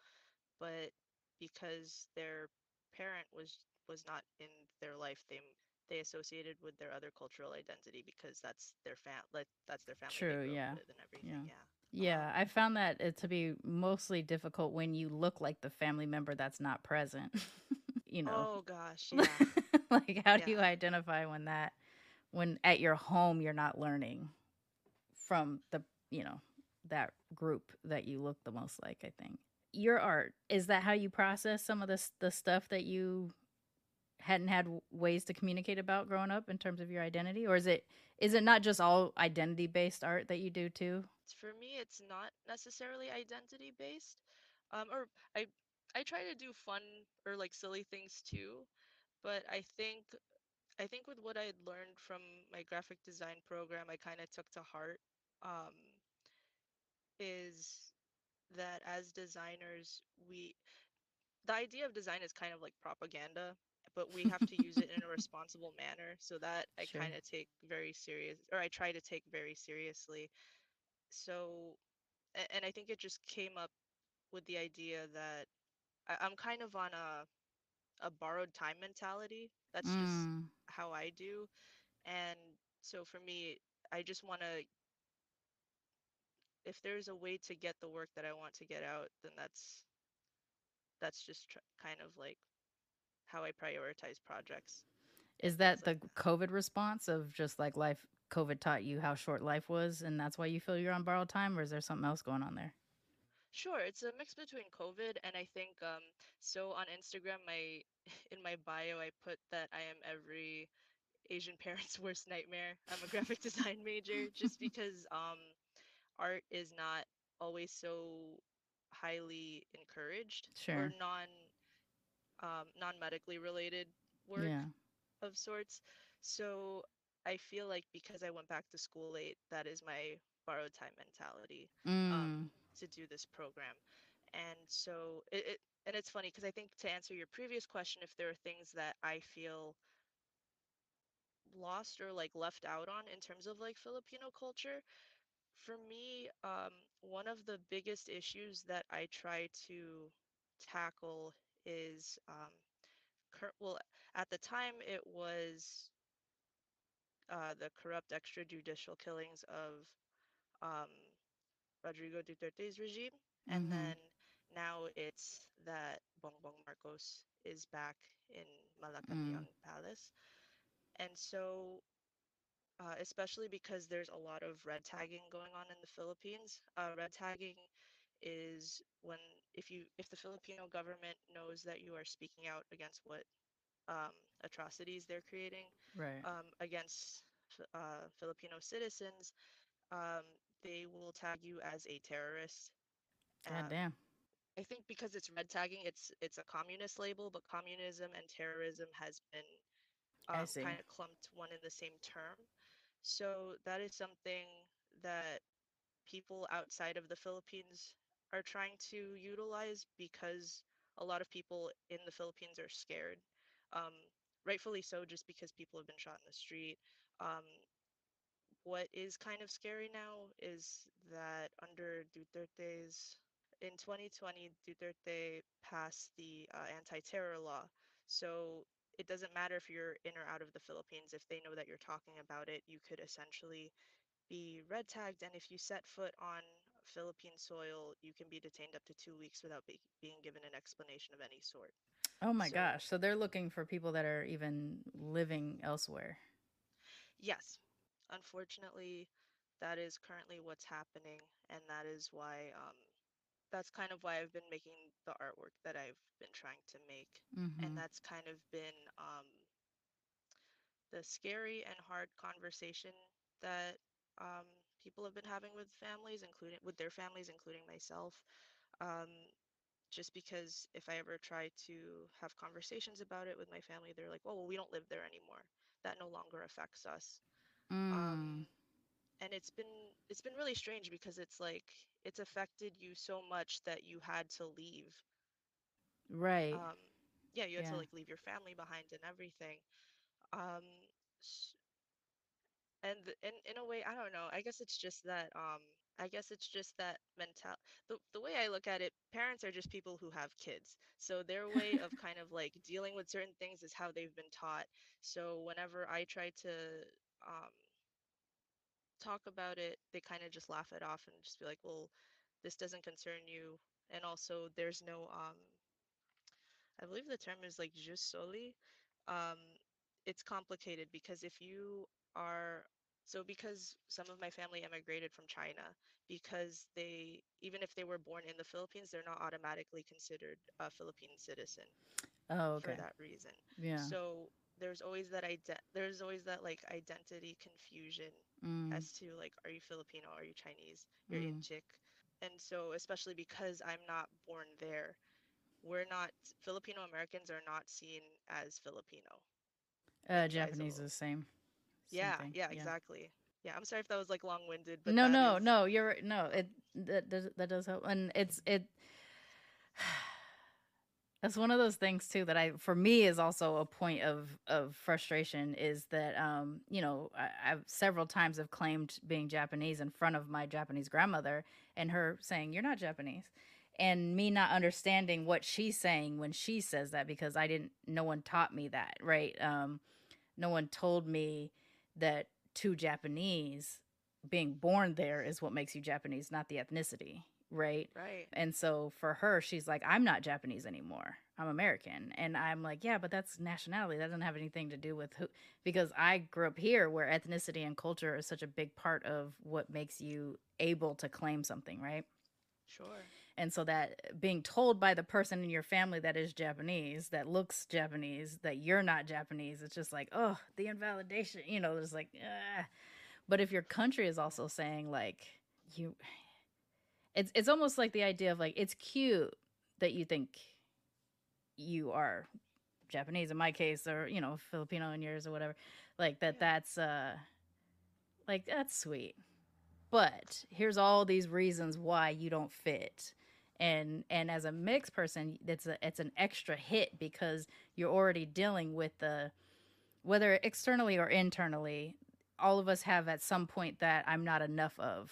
but because their parent was was not in their life, they they associated with their other cultural identity because that's their fam like that's their family True, yeah, everything. Yeah. Yeah, I found that it to be mostly difficult when you look like the family member that's not present. you know. Oh gosh, yeah. like how do you identify when that when at your home you're not learning from the you know that group that you look the most like i think. Your art is that how you process some of the the stuff that you hadn't had ways to communicate about growing up in terms of your identity? Or is it is it not just all identity based art that you do too? For me it's not necessarily identity based um or i i try to do fun or like silly things too but i think i think with what i had learned from my graphic design program i kind of took to heart um is that as designers we the idea of design is kind of like propaganda but we have to use it in a responsible manner so that i Sure. kind of take very serious or i try to take very seriously so and I think it just came up with the idea that I, I'm kind of on a a borrowed time mentality. That's just Mm. how I do. And so for me, I just want to if there's a way to get the work that I want to get out, then that's that's just tr- kind of like how I prioritize projects. Is that the COVID response of just like life? COVID taught you how short life was, and that's why you feel you're on borrowed time, or is there something else going on there? Sure, it's a mix between COVID and I think um so on Instagram my in my bio I put that I am every Asian parent's worst nightmare. I'm a graphic design major just because um art is not always so highly encouraged or non um non-medically related work Yeah. of sorts. So I feel like because I went back to school late, that is my borrowed time mentality um, Mm. To do this program. And so it, it and it's funny because I think to answer your previous question, if there are things that I feel lost or like left out on in terms of like Filipino culture, for me, um, one of the biggest issues that I try to tackle is um, cur- well, at the time it was uh, the corrupt extrajudicial killings of um, Rodrigo Duterte's regime, and Mm-hmm. then now it's that Bongbong Marcos is back in Mm. Malacanang Palace, and so uh, especially because there's a lot of red tagging going on in the Philippines. Uh, red tagging is when if you if the Filipino government knows that you are speaking out against what um, atrocities they're creating Right. um, against uh, Filipino citizens, um, they will tag you as a terrorist. God Um, damn. I think because it's red tagging, it's it's a communist label, but communism and terrorism has been um, kind of clumped one in the same term. So that is something that people outside of the Philippines are trying to utilize because a lot of people in the Philippines are scared. Um, rightfully so, just because people have been shot in the street. Um, what is kind of scary now is that under Duterte's in 2020, Duterte passed the uh, anti-terror law. So it doesn't matter if you're in or out of the Philippines. If they know that you're talking about it, you could essentially be red tagged. And if you set foot on Philippine soil, you can be detained up to two weeks without be- being given an explanation of any sort. Oh my So- gosh. So they're looking for people that are even living elsewhere. Yes, unfortunately, that is currently what's happening, and that is why um, that's kind of why I've been making the artwork that I've been trying to make, Mm-hmm. and that's kind of been um, the scary and hard conversation that um, people have been having with families, including with their families, including myself. Um, just because if I ever try to have conversations about it with my family, they're like, "Oh, well, we don't live there anymore. That no longer affects us." Mm. um and it's been it's been really strange because it's like it's affected you so much that you had to leave right. um yeah you had Yeah. to like leave your family behind and everything um and in in a way i don't know i guess it's just that um i guess it's just that mental the, the way i look at it parents are just people who have kids so their way of kind of like dealing with certain things is how they've been taught so whenever i try to um talk about it, they kind of just laugh it off and just be like, "Well, this doesn't concern you." And also, there's no um, I believe the term is like jus soli. Um, it's complicated because if you are so because some of my family immigrated from China because they even if they were born in the Philippines, they're not automatically considered a Philippine citizen oh, for that reason. Yeah. So there's always that ide- there's always that like identity confusion Mm. as to like are you Filipino, are you Chinese, you're Mm. Intsik. And so especially because I'm not born there, we're not Filipino Americans are not seen as Filipino. Uh, Japanese is the same. Same Yeah, thing, yeah, exactly. Yeah, I'm sorry if that was like long-winded, but no, no, is- no. You're right. No, it that does that does help, and it's it. That's one of those things too that I, for me, is also a point of of frustration. Is that um, you know I, I've several times have claimed being Japanese in front of my Japanese grandmother, and her saying you're not Japanese, and me not understanding what she's saying when she says that because I didn't no one taught me that, right? Um no one told me that to Japanese being born there is what makes you Japanese, not the ethnicity, right? Right. And so for her, she's like, I'm not Japanese anymore. I'm American. And I'm like, yeah, but that's nationality. That doesn't have anything to do with who, because I grew up here where ethnicity and culture is such a big part of what makes you able to claim something, right? Sure. And so that being told by the person in your family that is Japanese, that looks Japanese, that you're not Japanese, it's just like, oh, the invalidation, you know, there's like, ah. But if your country is also saying like you it's it's almost like the idea of like it's cute that you think you are Japanese in my case or you know Filipino in yours or whatever like that that's uh like that's sweet. But here's all these reasons why you don't fit. And and as a mixed person it's a it's an extra hit because you're already dealing with the whether externally or internally all of us have at some point that I'm not enough of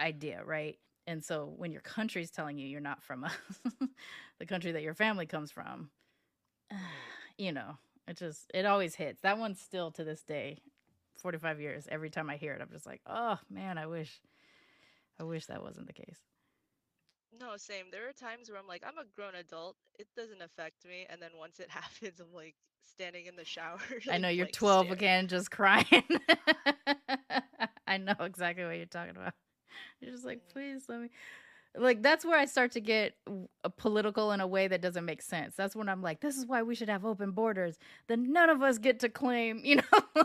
idea, right? And so when your country's telling you you're not from the country that your family comes from, you know, it just it always hits. That one's still to this day, 45 years, every time I hear it, I'm just like, "Oh, man, I wish I wish that wasn't the case." No, same. There are times where I'm like, I'm a grown adult. It doesn't affect me. And then once it happens, I'm like standing in the shower. I know you're like, 12 staring. again, just crying. I know exactly what you're talking about. You're just like, please let me. Like that's where I start to get a political in a way that doesn't make sense. That's when I'm like, this is why we should have open borders. Then none of us get to claim, you know.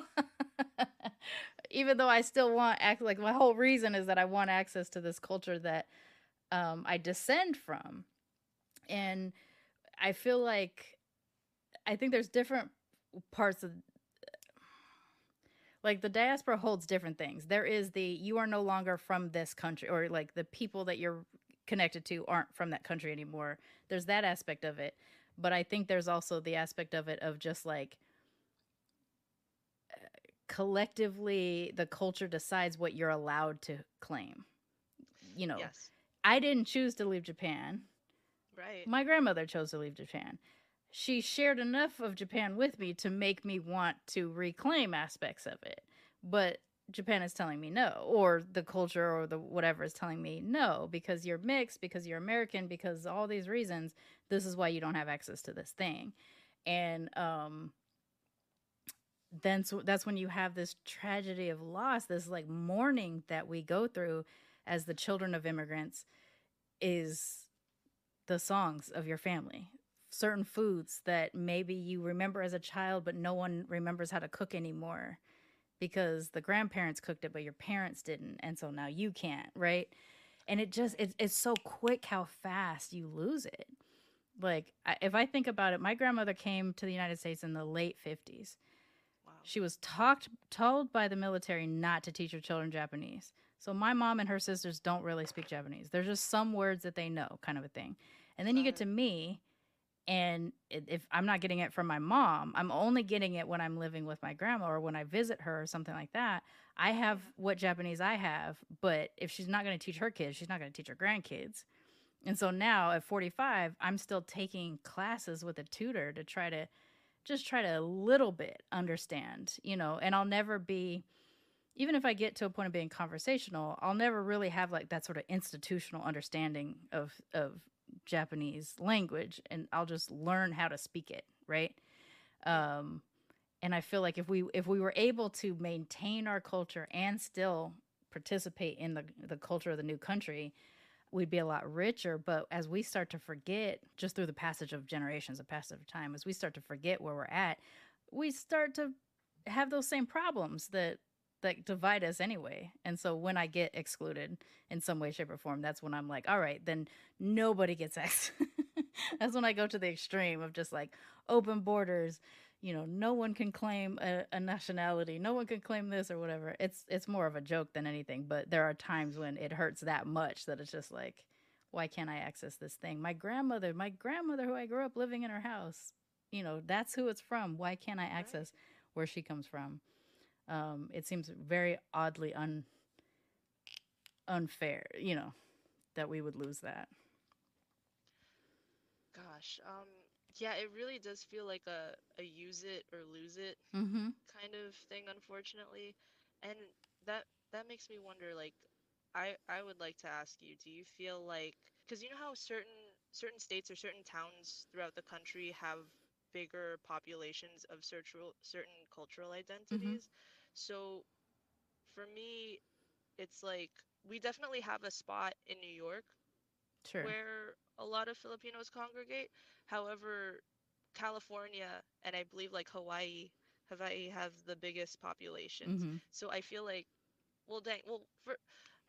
Even though I still want act like my whole reason is that I want access to this culture that um, I descend from, and I feel like I think there's different parts of like the diaspora holds different things. There is the you are no longer from this country or like the people that you're connected to aren't from that country anymore. There's that aspect of it. But I think there's also the aspect of it of just like uh, collectively the culture decides what you're allowed to claim. You know, Yes. I didn't choose to leave Japan. Right. My grandmother chose to leave Japan. She shared enough of Japan with me to make me want to reclaim aspects of it. But Japan is telling me no, or the culture or the whatever is telling me no, because you're mixed, because you're American, because all these reasons, this is why you don't have access to this thing. And um then so that's when you have this tragedy of loss, this like mourning that we go through as the children of immigrants is the songs of your family certain foods that maybe you remember as a child but no one remembers how to cook anymore because the grandparents cooked it but your parents didn't and so now you can't right and it just it's, it's so quick how fast you lose it like I, if i think about it my grandmother came to the united states in the late 50s Wow. she was talked told by the military not to teach her children Japanese. So my mom and her sisters don't really speak Japanese. There's just some words that they know, kind of a thing. And then you get uh-huh. to me, and if I'm not getting it from my mom, I'm only getting it when I'm living with my grandma or when I visit her or something like that. I have what Japanese I have, but if she's not going to teach her kids, she's not going to teach her grandkids. And so now at 45, I'm still taking classes with a tutor to try to just try to a little bit understand, you know, and I'll never be even if I get to a point of being conversational, I'll never really have like that sort of institutional understanding of of Japanese language and I'll just learn how to speak it, right? Um and I feel like if we if we were able to maintain our culture and still participate in the the culture of the new country, we'd be a lot richer. But as we start to forget, just through the passage of generations, the passage of time, as we start to forget where we're at, we start to have those same problems that that divide us anyway. And so when I get excluded in some way, shape, or form, that's when I'm like, all right, then nobody gets access. that's when I go to the extreme of just like open borders. You know, no one can claim a, a nationality. No one can claim this or whatever. It's it's more of a joke than anything. But there are times when it hurts that much that it's just like, why can't I access this thing? My grandmother, my grandmother, who I grew up living in her house, you know, that's who it's from. Why can't I access where she comes from? Um, it seems very oddly un unfair, you know, that we would lose that. Gosh, um, yeah, it really does feel like a, a use it or lose it Mm-hmm. kind of thing, unfortunately. And that that makes me wonder, like, I I would like to ask you, do you feel like, because you know how certain certain states or certain towns throughout the country have bigger populations of certain certain cultural identities. So for me, it's like we definitely have a spot in New York Sure. where a lot of Filipinos congregate. However, California and I believe like Hawaii, Hawaii have the biggest populations. Mm-hmm. So I feel like, well, dang, well, for,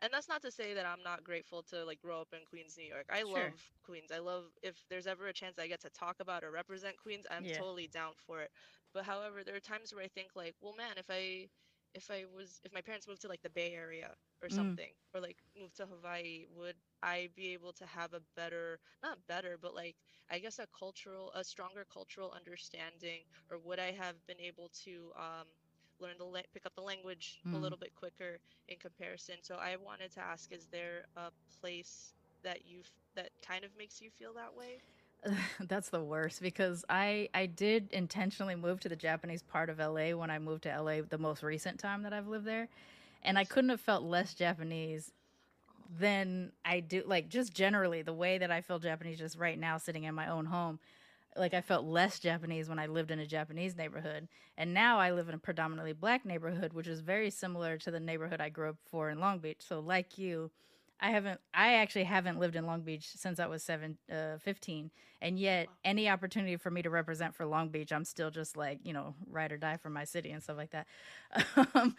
and that's not to say that I'm not grateful to like grow up in Queens, New York. I Sure. love Queens. I love if there's ever a chance I get to talk about or represent Queens, I'm Yeah. totally down for it. But however, there are times where I think like, well, man, if I if I was if my parents moved to like the Bay Area or Mm. something or like moved to Hawaii, would I be able to have a better not better, but like I guess a cultural a stronger cultural understanding or would I have been able to um learn the la- pick up the language a Mm. little bit quicker in comparison. So I wanted to ask is there a place that you that kind of makes you feel that way? That's the worst because I I did intentionally move to the Japanese part of LA when I moved to LA the most recent time that I've lived there. And I couldn't have felt less Japanese than I do like just generally the way that I feel Japanese just right now sitting in my own home. Like I felt less Japanese when I lived in a Japanese neighborhood. And now I live in a predominantly black neighborhood, which is very similar to the neighborhood I grew up for in Long Beach. So like you, I haven't I actually haven't lived in Long Beach since I was 7 uh 15 and yet any opportunity for me to represent for Long Beach I'm still just like, you know, ride or die for my city and stuff like that. um,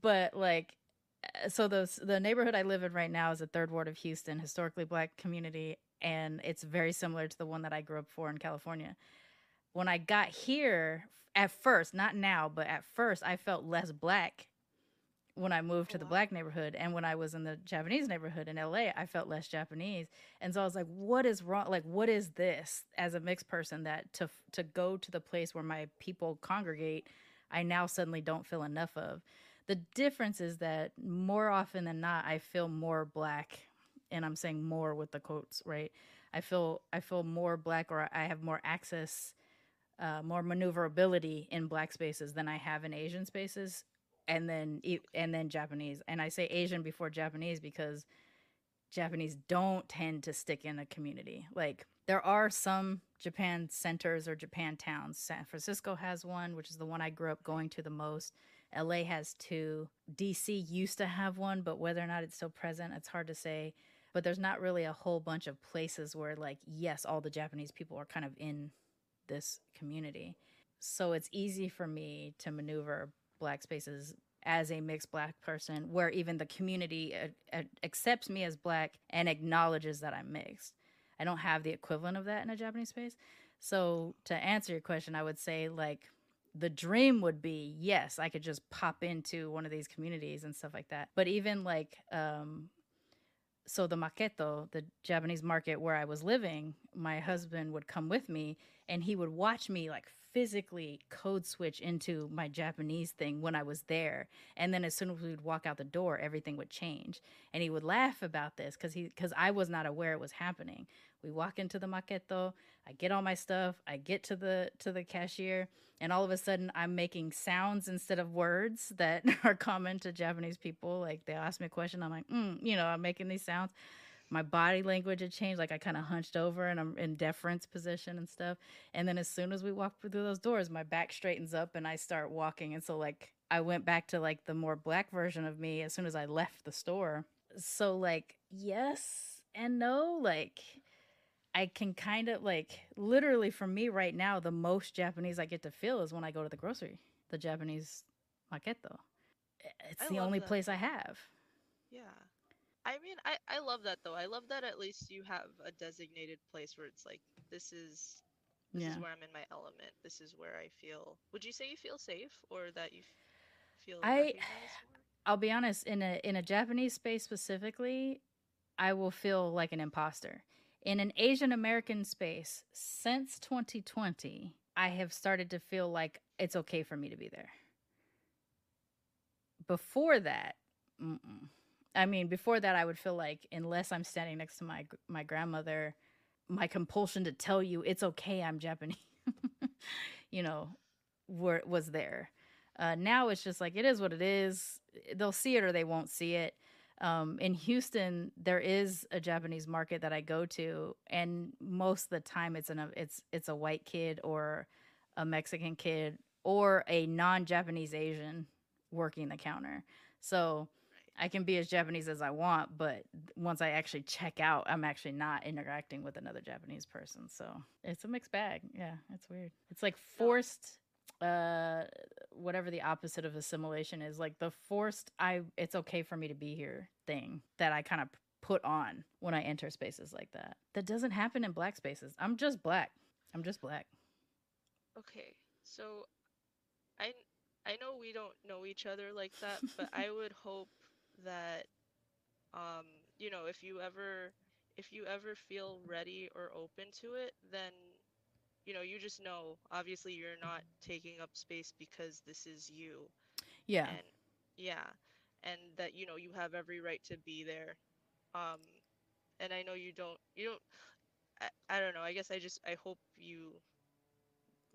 but like uh, so the the neighborhood I live in right now is a third ward of Houston, historically black community and it's very similar to the one that I grew up for in California. When I got here at first, not now, but at first I felt less black when I moved to the black neighborhood and when I was in the Japanese neighborhood in LA, I felt less Japanese. And so I was like, what is wrong? Like, what is this as a mixed person that to to go to the place where my people congregate, I now suddenly don't feel enough of. The difference is that more often than not, I feel more black, and I'm saying more with the quotes, right? I feel I feel more black, or I have more access, uh, more maneuverability in black spaces than I have in Asian spaces and then and then Japanese. And I say Asian before Japanese because Japanese don't tend to stick in a community. Like there are some Japan centers or Japan towns. San Francisco has one, which is the one I grew up going to the most. LA has two. DC used to have one, but whether or not it's still present, it's hard to say. But there's not really a whole bunch of places where like yes, all the Japanese people are kind of in this community. So it's easy for me to maneuver black spaces as a mixed black person where even the community uh, uh, accepts me as black and acknowledges that I'm mixed. I don't have the equivalent of that in a Japanese space. So to answer your question, I would say like the dream would be yes, I could just pop into one of these communities and stuff like that. But even like um so the maketo, the Japanese market where I was living, my husband would come with me and he would watch me like physically code switch into my Japanese thing when I was there. And then as soon as we would walk out the door, everything would change. And he would laugh about this because he because I was not aware it was happening. We walk into the maketo, I get all my stuff, I get to the to the cashier, and all of a sudden I'm making sounds instead of words that are common to Japanese people. Like they ask me a question, I'm like, mm, you know, I'm making these sounds my body language had changed. Like I kind of hunched over and I'm in deference position and stuff. And then as soon as we walk through those doors, my back straightens up and I start walking. And so like I went back to like the more black version of me as soon as I left the store. So like yes and no, like I can kind of like literally for me right now, the most Japanese I get to feel is when I go to the grocery, the Japanese maketo. It's I the only that. place I have. Yeah. I mean, I, I love that though. I love that at least you have a designated place where it's like, this is this Yeah. is where I'm in my element. This is where I feel. Would you say you feel safe or that you feel I-? I'll be honest, in a in a Japanese space specifically, I will feel like an imposter. In an Asian American space, since 2020, I have started to feel like it's okay for me to be there. Before that, mm-mm. I mean, before that, I would feel like unless I'm standing next to my my grandmother, my compulsion to tell you it's okay, I'm Japanese, you know, were was there. Uh, now it's just like it is what it is. They'll see it or they won't see it. Um, in Houston, there is a Japanese market that I go to, and most of the time it's an it's it's a white kid or a Mexican kid or a non-Japanese Asian working the counter. So I can be as Japanese as I want, but once I actually check out, I'm actually not interacting with another Japanese person. So it's a mixed bag. Yeah, it's weird. It's like forced uh whatever the opposite of assimilation is like the forced i it's okay for me to be here thing that i kind of put on when i enter spaces like that that doesn't happen in black spaces i'm just black i'm just black okay so i i know we don't know each other like that but i would hope that um you know if you ever if you ever feel ready or open to it then you know you just know obviously you're not taking up space because this is you. Yeah. And yeah. And that you know you have every right to be there. Um and i know you don't you don't i, I don't know. I guess i just i hope you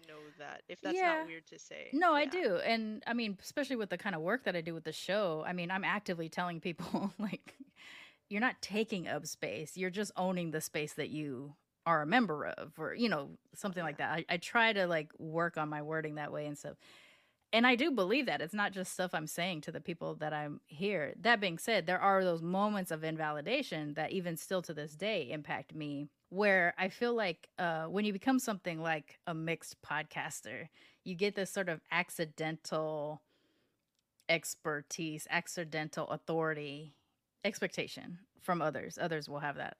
know that if that's yeah. not weird to say no yeah. i do and i mean especially with the kind of work that i do with the show i mean i'm actively telling people like you're not taking up space you're just owning the space that you are a member of or you know something like that I, I try to like work on my wording that way and stuff and i do believe that it's not just stuff i'm saying to the people that i'm here that being said there are those moments of invalidation that even still to this day impact me where i feel like uh, when you become something like a mixed podcaster you get this sort of accidental expertise accidental authority expectation from others others will have that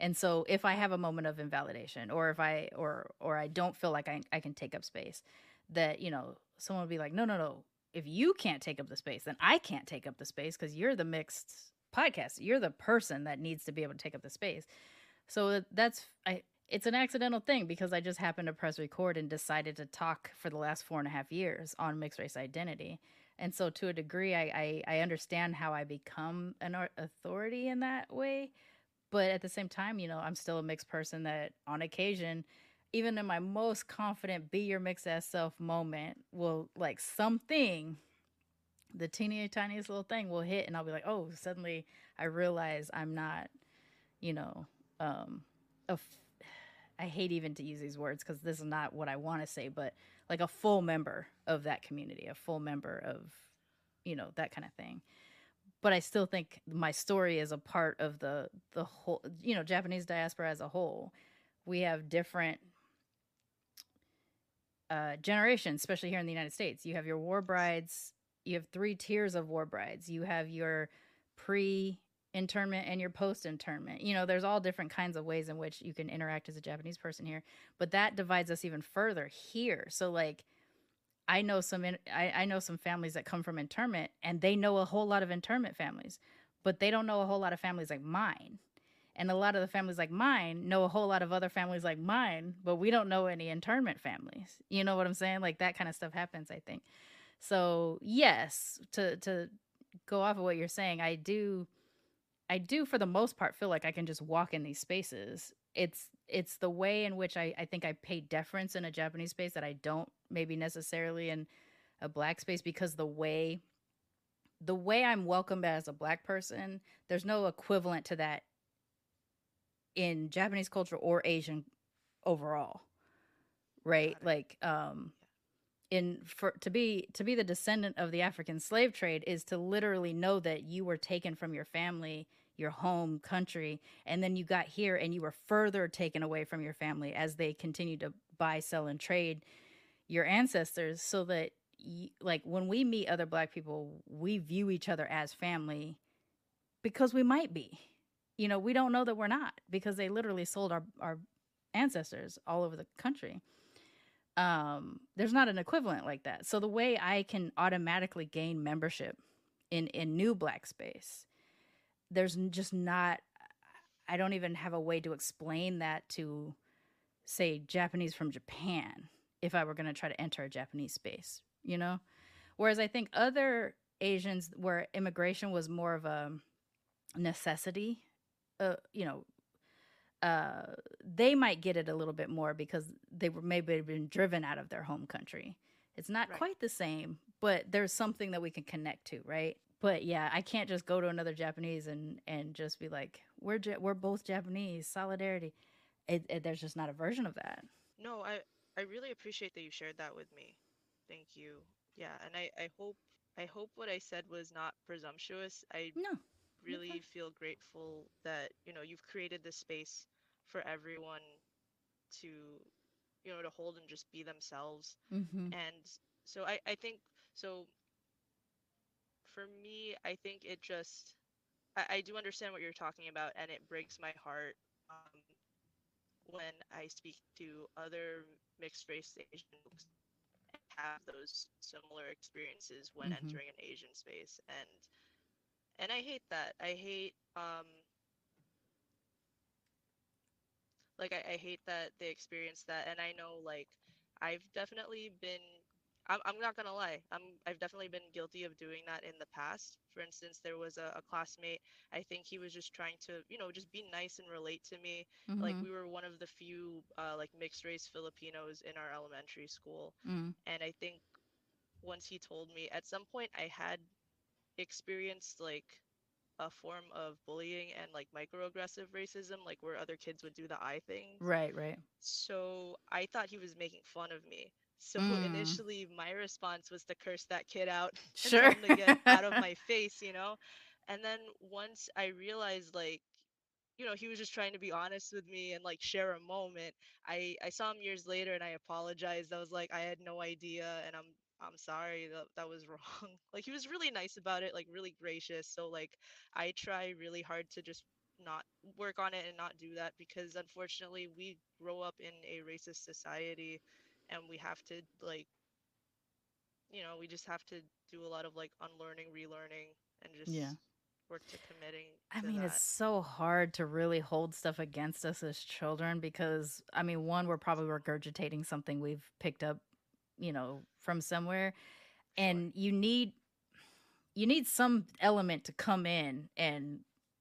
and so if I have a moment of invalidation or if I or or I don't feel like I, I can take up space, that, you know, someone would be like, no, no, no. If you can't take up the space, then I can't take up the space because you're the mixed podcast. You're the person that needs to be able to take up the space. So that's I it's an accidental thing because I just happened to press record and decided to talk for the last four and a half years on mixed race identity. And so to a degree I, I, I understand how I become an authority in that way but at the same time, you know, I'm still a mixed person that on occasion, even in my most confident be your mixed ass self moment, will like something, the teeny tiniest little thing will hit and I'll be like, oh, suddenly I realize I'm not, you know, um, a I hate even to use these words because this is not what I want to say, but like a full member of that community, a full member of, you know, that kind of thing but I still think my story is a part of the the whole you know Japanese diaspora as a whole. We have different uh, generations, especially here in the United States. You have your war brides. You have three tiers of war brides. You have your pre internment and your post internment. You know, there's all different kinds of ways in which you can interact as a Japanese person here, but that divides us even further here. So like I know some in, I, I know some families that come from internment and they know a whole lot of internment families, but they don't know a whole lot of families like mine. And a lot of the families like mine know a whole lot of other families like mine, but we don't know any internment families. You know what I'm saying? Like that kind of stuff happens, I think. So yes, to to go off of what you're saying, I do I do for the most part feel like I can just walk in these spaces. It's it's the way in which I, I think I pay deference in a Japanese space that I don't maybe necessarily in a black space because the way the way I'm welcomed as a black person, there's no equivalent to that in Japanese culture or Asian overall. Right? Like um in for to be to be the descendant of the African slave trade is to literally know that you were taken from your family your home country and then you got here and you were further taken away from your family as they continued to buy sell and trade your ancestors so that you, like when we meet other black people we view each other as family because we might be. You know we don't know that we're not because they literally sold our our ancestors all over the country um there's not an equivalent like that so the way i can automatically gain membership in in new black space there's just not I don't even have a way to explain that to say Japanese from Japan if I were going to try to enter a Japanese space, you know? Whereas I think other Asians where immigration was more of a necessity. Uh, you know, uh, they might get it a little bit more because they were maybe been driven out of their home country. It's not Right. quite the same, but there's something that we can connect to, right? But yeah, I can't just go to another Japanese and and just be like, we're ja- we're both Japanese, solidarity. It, it, there's just not a version of that. No, I I really appreciate that you shared that with me. Thank you. Yeah, and I I hope I hope what I said was not presumptuous. I No, really fine. feel grateful that, you know, you've created this space for everyone to, you know, to hold and just be themselves. mm-hmm. And so I I think so for me, I think it just I, I do understand what you're talking about and it breaks my heart um when I speak to other mixed race Asian folks have those similar experiences when Mhm. entering an Asian space and and I hate that. I hate um like I, I hate that they experience that and I know like I've definitely been I'm, I'm not gonna lie I'm I've definitely been guilty of doing that in the past for instance there was a, a classmate I think he was just trying to you know just be nice and relate to me like Mhm. we were one of the few uh, like mixed race Filipinos in our elementary school Mm. and I think once he told me at some point I had experienced like a form of bullying and like microaggressive racism like where other kids would do the eye thing Right, right. so I thought he was making fun of me. So Mm. initially, my response was to curse that kid out and Sure. to get out of my face, you know? And then once I realized, like, you know, he was just trying to be honest with me and like share a moment. I I saw him years later and I apologized. I was like, I had no idea and I'm I'm sorry that that was wrong. Like he was really nice about it, like really gracious. So like I try really hard to just not work on it and not do that because unfortunately we grow up in a racist society and we have to like you know, we just have to do a lot of like unlearning, relearning and just Yeah. work to committing I to mean, that. it's so hard to really hold stuff against us as children because, I mean, one, we're probably regurgitating something we've picked up, you know, from somewhere, Sure. and you need you need some element to come in and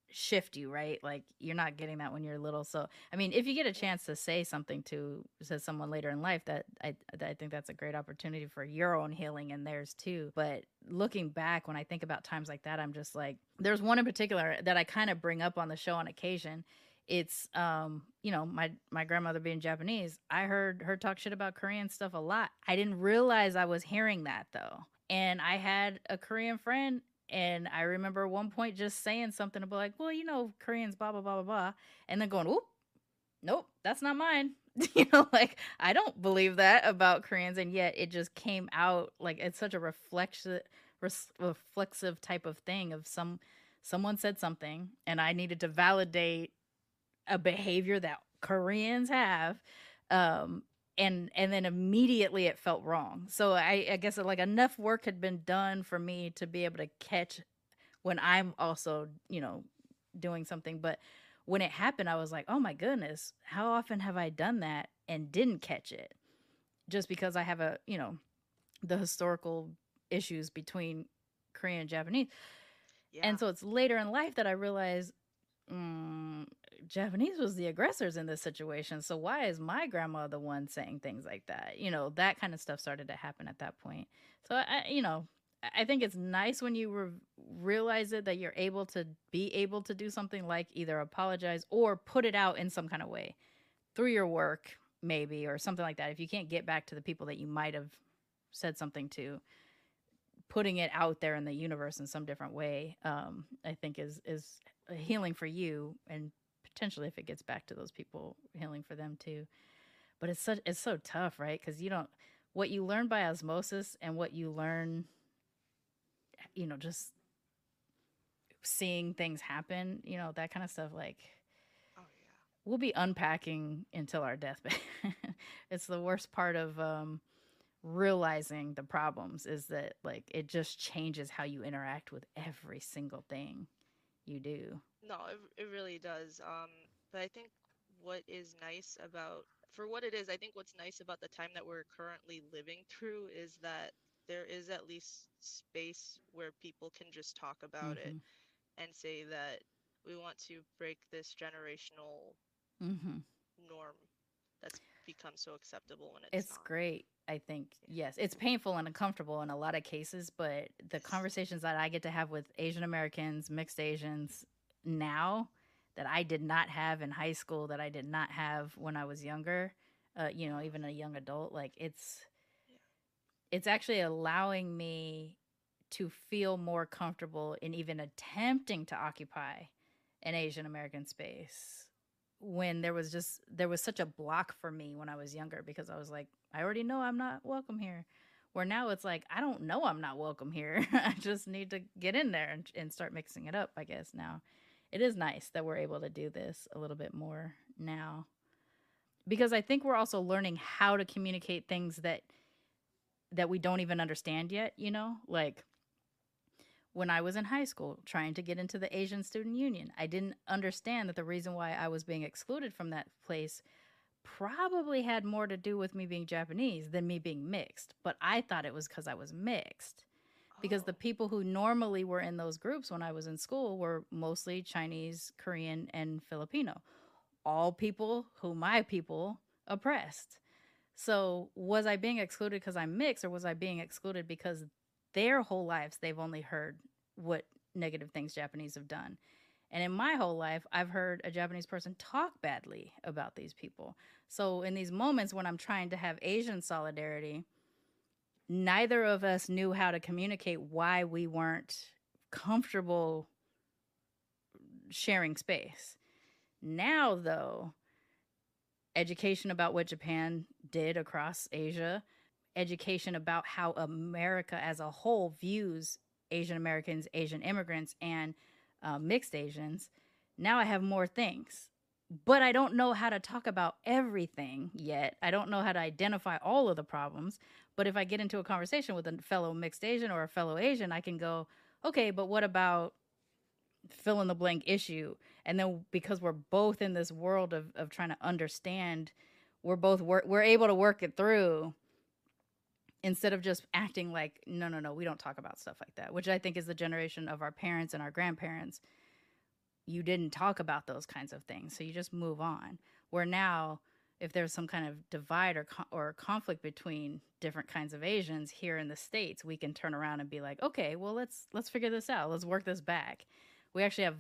shift you, right? Like you're not getting that when you're little. So, I mean, if you get a chance to say something to to someone later in life, that I I think that's a great opportunity for your own healing and theirs too. But looking back, when I think about times like that, I'm just like, there's one in particular that I kind of bring up on the show on occasion. It's um, you know, my my grandmother being Japanese. I heard her talk shit about Korean stuff a lot. I didn't realize I was hearing that though. And I had a Korean friend and I remember one point just saying something about like, well, you know, Koreans, blah blah blah blah blah, and then going, oop, nope, that's not mine. you know, like I don't believe that about Koreans, and yet it just came out like it's such a reflexive, reflexive type of thing of some someone said something, and I needed to validate a behavior that Koreans have, um, and and then immediately it felt wrong. So I, I guess like enough work had been done for me to be able to catch when I'm also you know doing something, but when it happened, I was like, oh my goodness, how often have I done that and didn't catch it? Just because I have a, you know, the historical issues between Korean and Japanese. yeah. And so it's later in life that I realized mm, Japanese was the aggressors in this situation. So why is my grandma the one saying things like that? You know, that kind of stuff started to happen at that point. So I, you know, I think it's nice when you re- realize it that you're able to be able to do something like either apologize or put it out in some kind of way through your work, maybe, or something like that. If you can't get back to the people that you might have said something to, putting it out there in the universe in some different way, um, I think is is healing for you, and potentially if it gets back to those people, healing for them too. But it's such it's so tough, right? Because you don't what you learn by osmosis and what you learn you know just seeing things happen you know that kind of stuff like oh yeah. we'll be unpacking until our deathbed it's the worst part of um realizing the problems is that like it just changes how you interact with every single thing you do No, it, it really does. Um, but I think what is nice about, for what it is, I think what's nice about the time that we're currently living through is that there is at least space where people can just talk about it Mhm. and say that, we want to break this generational Mm-hmm. norm that's become so acceptable when it's, It's not. great. I think yes, it's painful and uncomfortable in a lot of cases, but the conversations that I get to have with Asian Americans, mixed Asians now that I did not have in high school, that I did not have when I was younger, uh, you know, even a young adult, like it's it's actually allowing me to feel more comfortable in even attempting to occupy an Asian American space when there was just there was such a block for me when I was younger because I was like I already know I'm not welcome here. Where now it's like I don't know I'm not welcome here. I just need to get in there and, and start mixing it up. I guess now it is nice that we're able to do this a little bit more now because I think we're also learning how to communicate things that that we don't even understand yet. You know, like when I was in high school trying to get into the Asian Student Union. I didn't understand that the reason why I was being excluded from that place probably had more to do with me being Japanese than me being mixed. But I thought it was because I was mixed. Because the Oh, people who normally were in those groups when I was in school were mostly Chinese, Korean, and Filipino. All people who my people oppressed. So was I being excluded because I'm mixed, or was I being excluded because their whole lives they've only heard what negative things Japanese have done. And in my whole life, I've heard a Japanese person talk badly about these people. So in these moments when I'm trying to have Asian solidarity, neither of us knew how to communicate why we weren't comfortable sharing space. Now, though, education about what Japan did across Asia, education about how America as a whole views Asian Americans, Asian immigrants, and uh, mixed Asians. Now I have more things, but I don't know how to talk about everything yet. I don't know how to identify all of the problems. But if I get into a conversation with a fellow mixed Asian or a fellow Asian, I can go, okay, but what about fill in the blank issue? And then because we're both in this world of, of trying to understand, we're both work, we're able to work it through instead of just acting like no no no we don't talk about stuff like that which i think is the generation of our parents and our grandparents you didn't talk about those kinds of things so you just move on. Where now if there's some kind of divide or or conflict between different kinds of asians here in the states we can turn around and be like okay well let's let's figure this out. Let's work this back. We actually have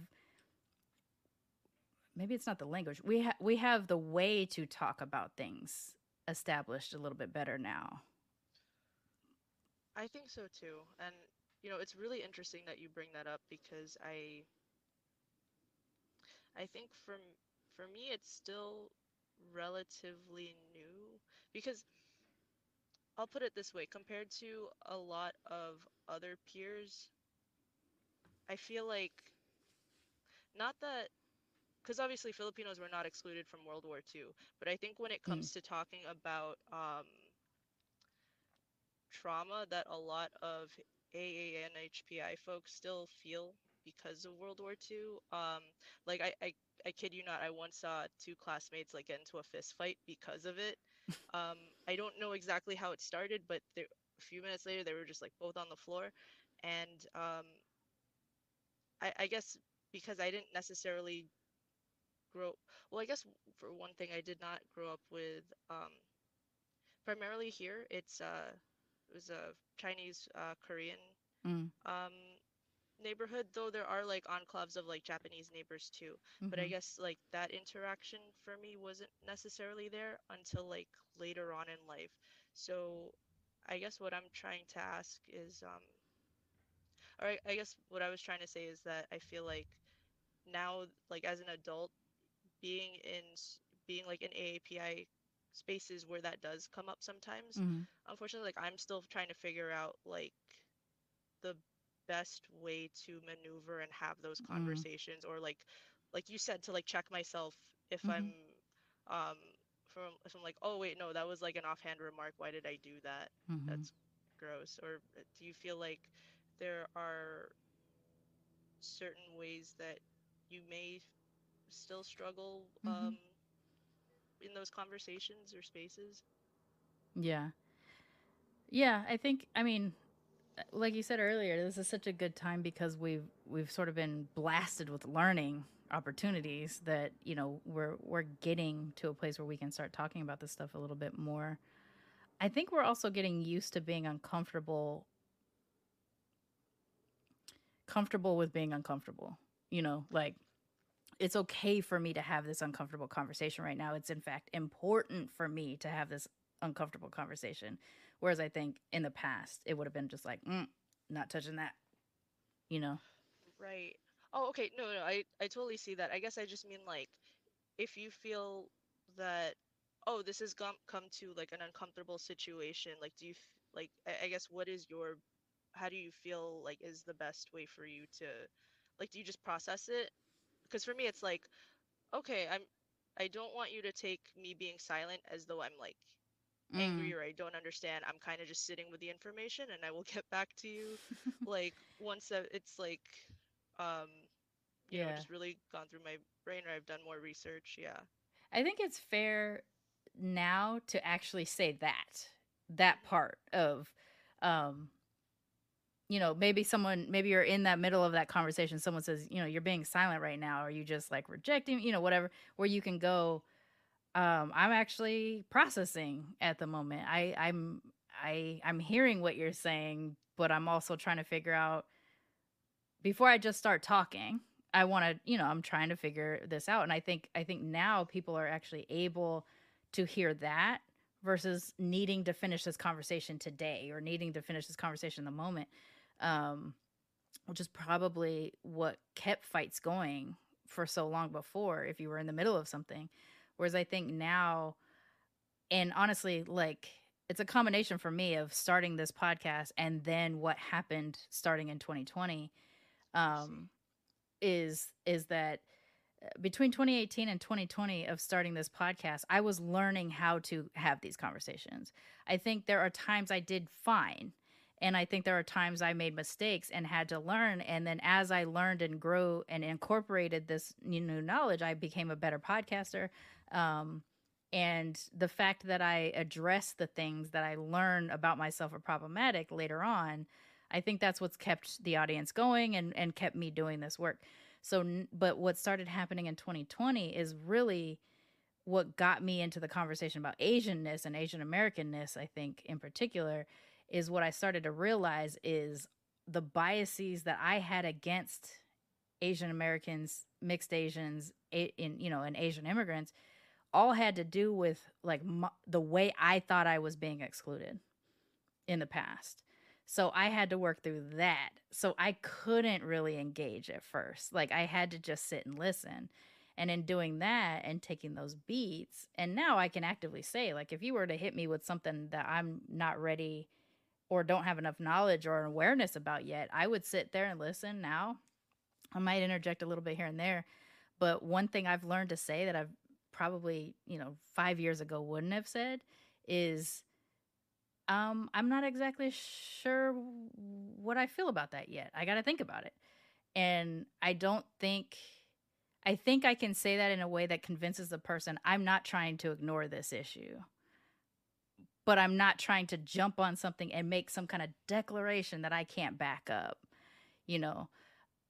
maybe it's not the language we ha- we have the way to talk about things established a little bit better now I think so too. And you know, it's really interesting that you bring that up because I I think for for me it's still relatively new because I'll put it this way, compared to a lot of other peers, I feel like not that because obviously Filipinos were not excluded from World War II, but I think when it Mm. comes to talking about um, trauma that a lot of AA and HPI folks still feel because of World War II. Um, like I, I, I kid you not, I once saw two classmates like get into a fist fight because of it. Um, I don't know exactly how it started, but there, a few minutes later they were just like both on the floor, and um, I, I guess because I didn't necessarily grow. Well, I guess for one thing, I did not grow up with um, primarily here. It's uh, it was a Chinese uh, Korean Mm. um neighborhood, though there are like enclaves of like Japanese neighbors too. But I Mhm. guess like that interaction for me wasn't necessarily there until like later on in life. So I guess what I'm trying to ask is um or I, I guess what I was trying to say is that I feel like now like as an adult being in being like an AAPI spaces where that does come up sometimes Mhm. unfortunately like i'm still trying to figure out like the best way to maneuver and have those Mm. conversations or like like you said to like check myself if Mhm. i'm um from if i'm like oh wait no that was like an offhand remark why did i do that Mhm. that's gross or uh, do you feel like there are certain ways that you may still struggle Mhm. um in those conversations or spaces Yeah. Yeah, I think I mean like you said earlier, this is such a good time because we've we've sort of been blasted with learning opportunities that you know we're we're getting to a place where we can start talking about this stuff a little bit more. I think we're also getting used to being uncomfortable comfortable with being uncomfortable. You know, like it's okay for me to have this uncomfortable conversation right now. It's in fact important for me to have this uncomfortable conversation. Whereas I think in the past it would have been just like, mm, not touching that. You know. Right. Oh, okay. No, no, I I totally see that. I guess I just mean like if you feel that oh, this has come come to like an uncomfortable situation, like do you like I, I guess what is your how do you feel like is the best way for you to like do you just process it? Because for me it's like okay, I'm I don't want you to take me being silent as though I'm like angry Mm. or I don't understand. I'm kind of just sitting with the information and I will get back to you like once it's like um you know Yeah. just really gone through my brain or I've done more research. Yeah. I think it's fair now to actually say that that part of um you know maybe someone maybe you're in that middle of that conversation someone says you know you're being silent right now. Or you just like rejecting you know whatever where you can go um i'm actually processing at the moment. I i'm i i'm hearing what you're saying but i'm also trying to figure out before i just start talking i want to you know i'm trying to figure this out. And i think i think now people are actually able to hear that versus needing to finish this conversation today or needing to finish this conversation in the moment um which is probably what kept fights going for so long before if you were in the middle of something. Whereas i think now and honestly like it's a combination for me of starting this podcast and then what happened starting in 2020 um is is that uh, between 2018 and 2020 of starting this podcast i was learning how to have these conversations. I think there are times i did fine and i think there are times i made mistakes and had to learn and then as i learned and grew and incorporated this new knowledge i became a better podcaster um, and the fact that i address the things that i learn about myself are problematic later on i think that's what's kept the audience going and, and kept me doing this work. So, but what started happening in 2020 is really what got me into the conversation about Asianness and Asian Americanness, I think, in particular, is what I started to realize is the biases that I had against Asian Americans, mixed Asians, a- in you know, and Asian immigrants, all had to do with like the way I thought I was being excluded in the past. So I had to work through that. So I couldn't really engage at first. Like I had to just sit and listen. And in doing that and taking those beats, and now I can actively say, like, if you were to hit me with something that I'm not ready or don't have enough knowledge or awareness about yet, I would sit there and listen now. I might interject a little bit here and there. But one thing I've learned to say that I've probably, you know, five years ago wouldn't have said is um, I'm not exactly sure what I feel about that yet. I got to think about it. And I don't think, I think I can say that in a way that convinces the person I'm not trying to ignore this issue, but I'm not trying to jump on something and make some kind of declaration that I can't back up, you know?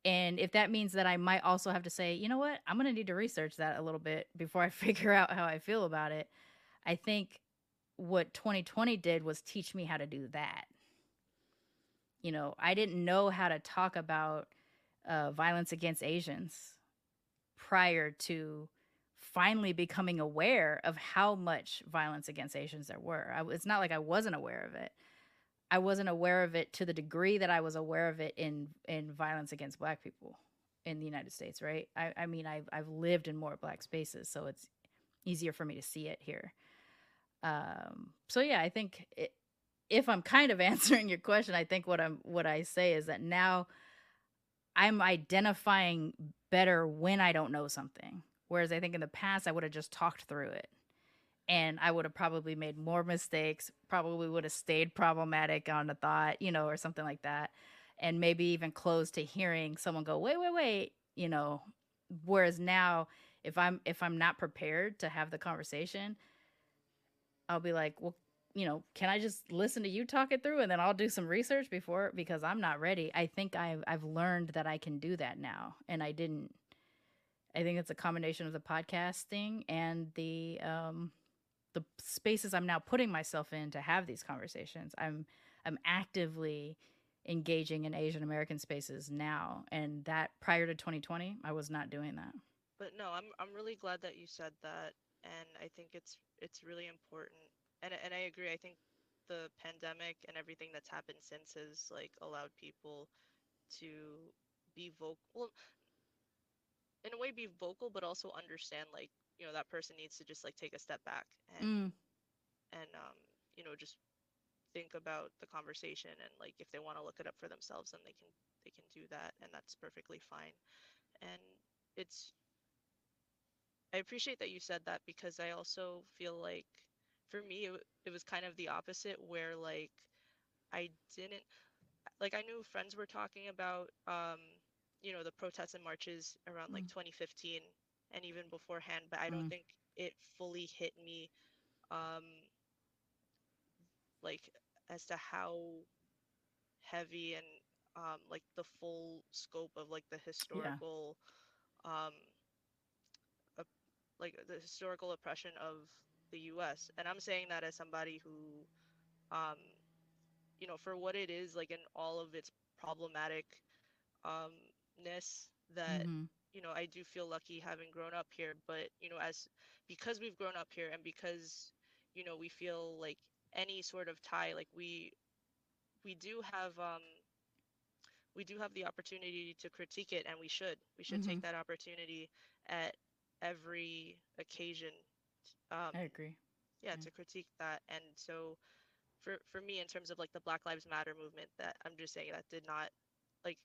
And if that means that I might also have to say, you know what, I'm going to need to research that a little bit before I figure out how I feel about it. I think what 2020 did was teach me how to do that. You know, I didn't know how to talk about uh, violence against Asians prior to finally becoming aware of how much violence against Asians there were. I, it's not like I wasn't aware of it. I wasn't aware of it to the degree that I was aware of it in in violence against Black people in the United States. Right? I, I mean, I've I've lived in more Black spaces, so it's easier for me to see it here. Um, so yeah, I think it, if I'm kind of answering your question, I think what I'm what I say is that now I'm identifying better when I don't know something. Whereas I think in the past I would have just talked through it. And I would have probably made more mistakes, probably would have stayed problematic on a thought, you know, or something like that. And maybe even close to hearing someone go, wait, wait, wait, you know. Whereas now if I'm if I'm not prepared to have the conversation, I'll be like, well, you know, can I just listen to you talk it through and then I'll do some research before because I'm not ready. I think I've I've learned that I can do that now, and I didn't. I think it's a combination of the podcasting and the um, the spaces I'm now putting myself in to have these conversations. I'm I'm actively engaging in Asian American spaces now, and that prior to 2020, I was not doing that. But no, I'm I'm really glad that you said that, and I think it's it's really important. And and I agree. I think the pandemic and everything that's happened since has like allowed people to be vocal in a way be vocal but also understand like you know that person needs to just like take a step back and mm. and um you know just think about the conversation and like if they want to look it up for themselves then they can they can do that and that's perfectly fine and it's i appreciate that you said that because i also feel like for me it, it was kind of the opposite where like i didn't like i knew friends were talking about um you know the protests and marches around like mm. 2015 and even beforehand but i don't mm. think it fully hit me um like as to how heavy and um like the full scope of like the historical yeah. um uh, like the historical oppression of the US and I'm saying that as somebody who um you know for what it is like in all of its problematic um ness that mm-hmm. you know I do feel lucky having grown up here but you know as because we've grown up here and because you know we feel like any sort of tie like we we do have um we do have the opportunity to critique it and we should we should mm-hmm. take that opportunity at every occasion um I agree yeah, to critique that and so for for me in terms of like the black lives matter movement that i'm just saying that did not like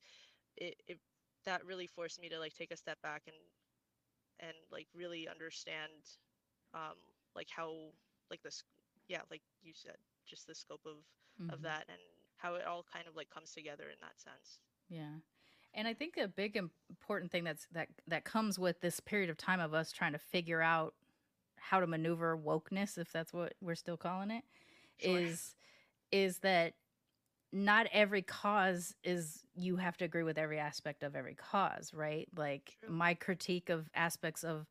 it, it that really forced me to like take a step back and and like really understand um like how like this yeah like you said just the scope of mm-hmm. of that and how it all kind of like comes together in that sense yeah and i think a big important thing that's that that comes with this period of time of us trying to figure out how to maneuver wokeness if that's what we're still calling it, sure. is is that not every cause is you have to agree with every aspect of every cause, right? Like True. my critique of aspects of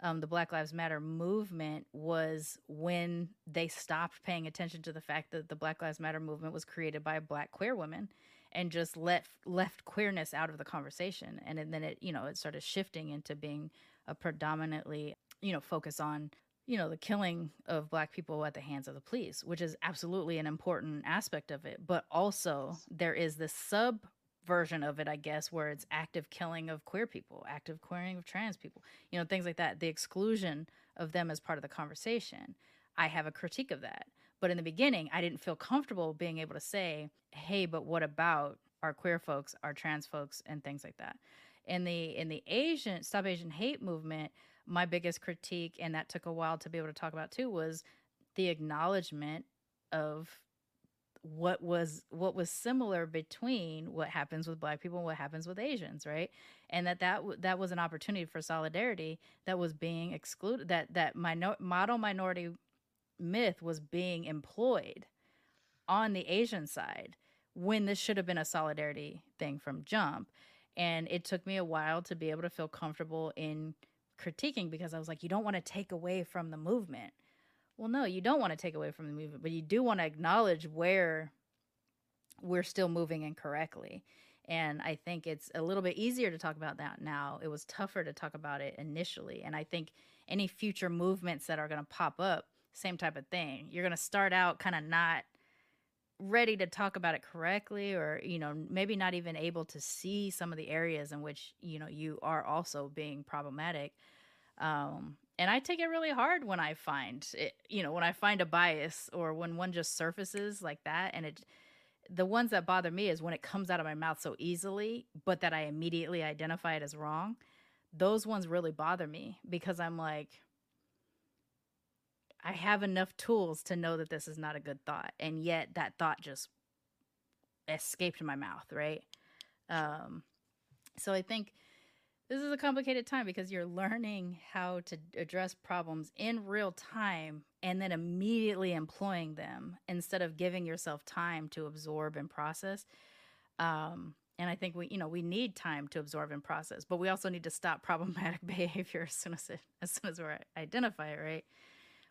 um, the Black Lives Matter movement was when they stopped paying attention to the fact that the Black Lives Matter movement was created by a black queer women and just left left queerness out of the conversation and, and then it you know it started shifting into being a predominantly you know focus on you know, the killing of black people at the hands of the police, which is absolutely an important aspect of it. But also, there is this sub version of it, I guess, where it's active killing of queer people, active queering of trans people, you know, things like that. The exclusion of them as part of the conversation. I have a critique of that. But in the beginning, I didn't feel comfortable being able to say, hey, but what about our queer folks, our trans folks, and things like that. In the in the Asian Stop Asian Hate movement, my biggest critique, and that took a while to be able to talk about too, was the acknowledgement of what was what was similar between what happens with black people and what happens with asians right? And that that that was an opportunity for solidarity that was being excluded that that minor, model minority myth was being employed on the asian side when this should have been a solidarity thing from jump. And it took me a while to be able to feel comfortable in critiquing because I was like, you don't want to take away from the movement. Well, no, you don't want to take away from the movement, but you do want to acknowledge where we're still moving incorrectly. And I think it's a little bit easier to talk about that now. It was tougher to talk about it initially. And I think any future movements that are going to pop up, same type of thing. You're going to start out kind of not ready to talk about it correctly or you know maybe not even able to see some of the areas in which you know you are also being problematic. Um and i take it really hard when i find it you know when i find a bias or when one just surfaces like that and it the ones that bother me is when it comes out of my mouth so easily but that i immediately identify it as wrong. Those ones really bother me because i'm like I have enough tools to know that this is not a good thought. And yet that thought just escaped my mouth, right? Um, so I think this is a complicated time because you're learning how to address problems in real time and then immediately employing them instead of giving yourself time to absorb and process. Um, And I think we, you know, we need time to absorb and process, but we also need to stop problematic behavior as soon as it, as soon as we identify it, right?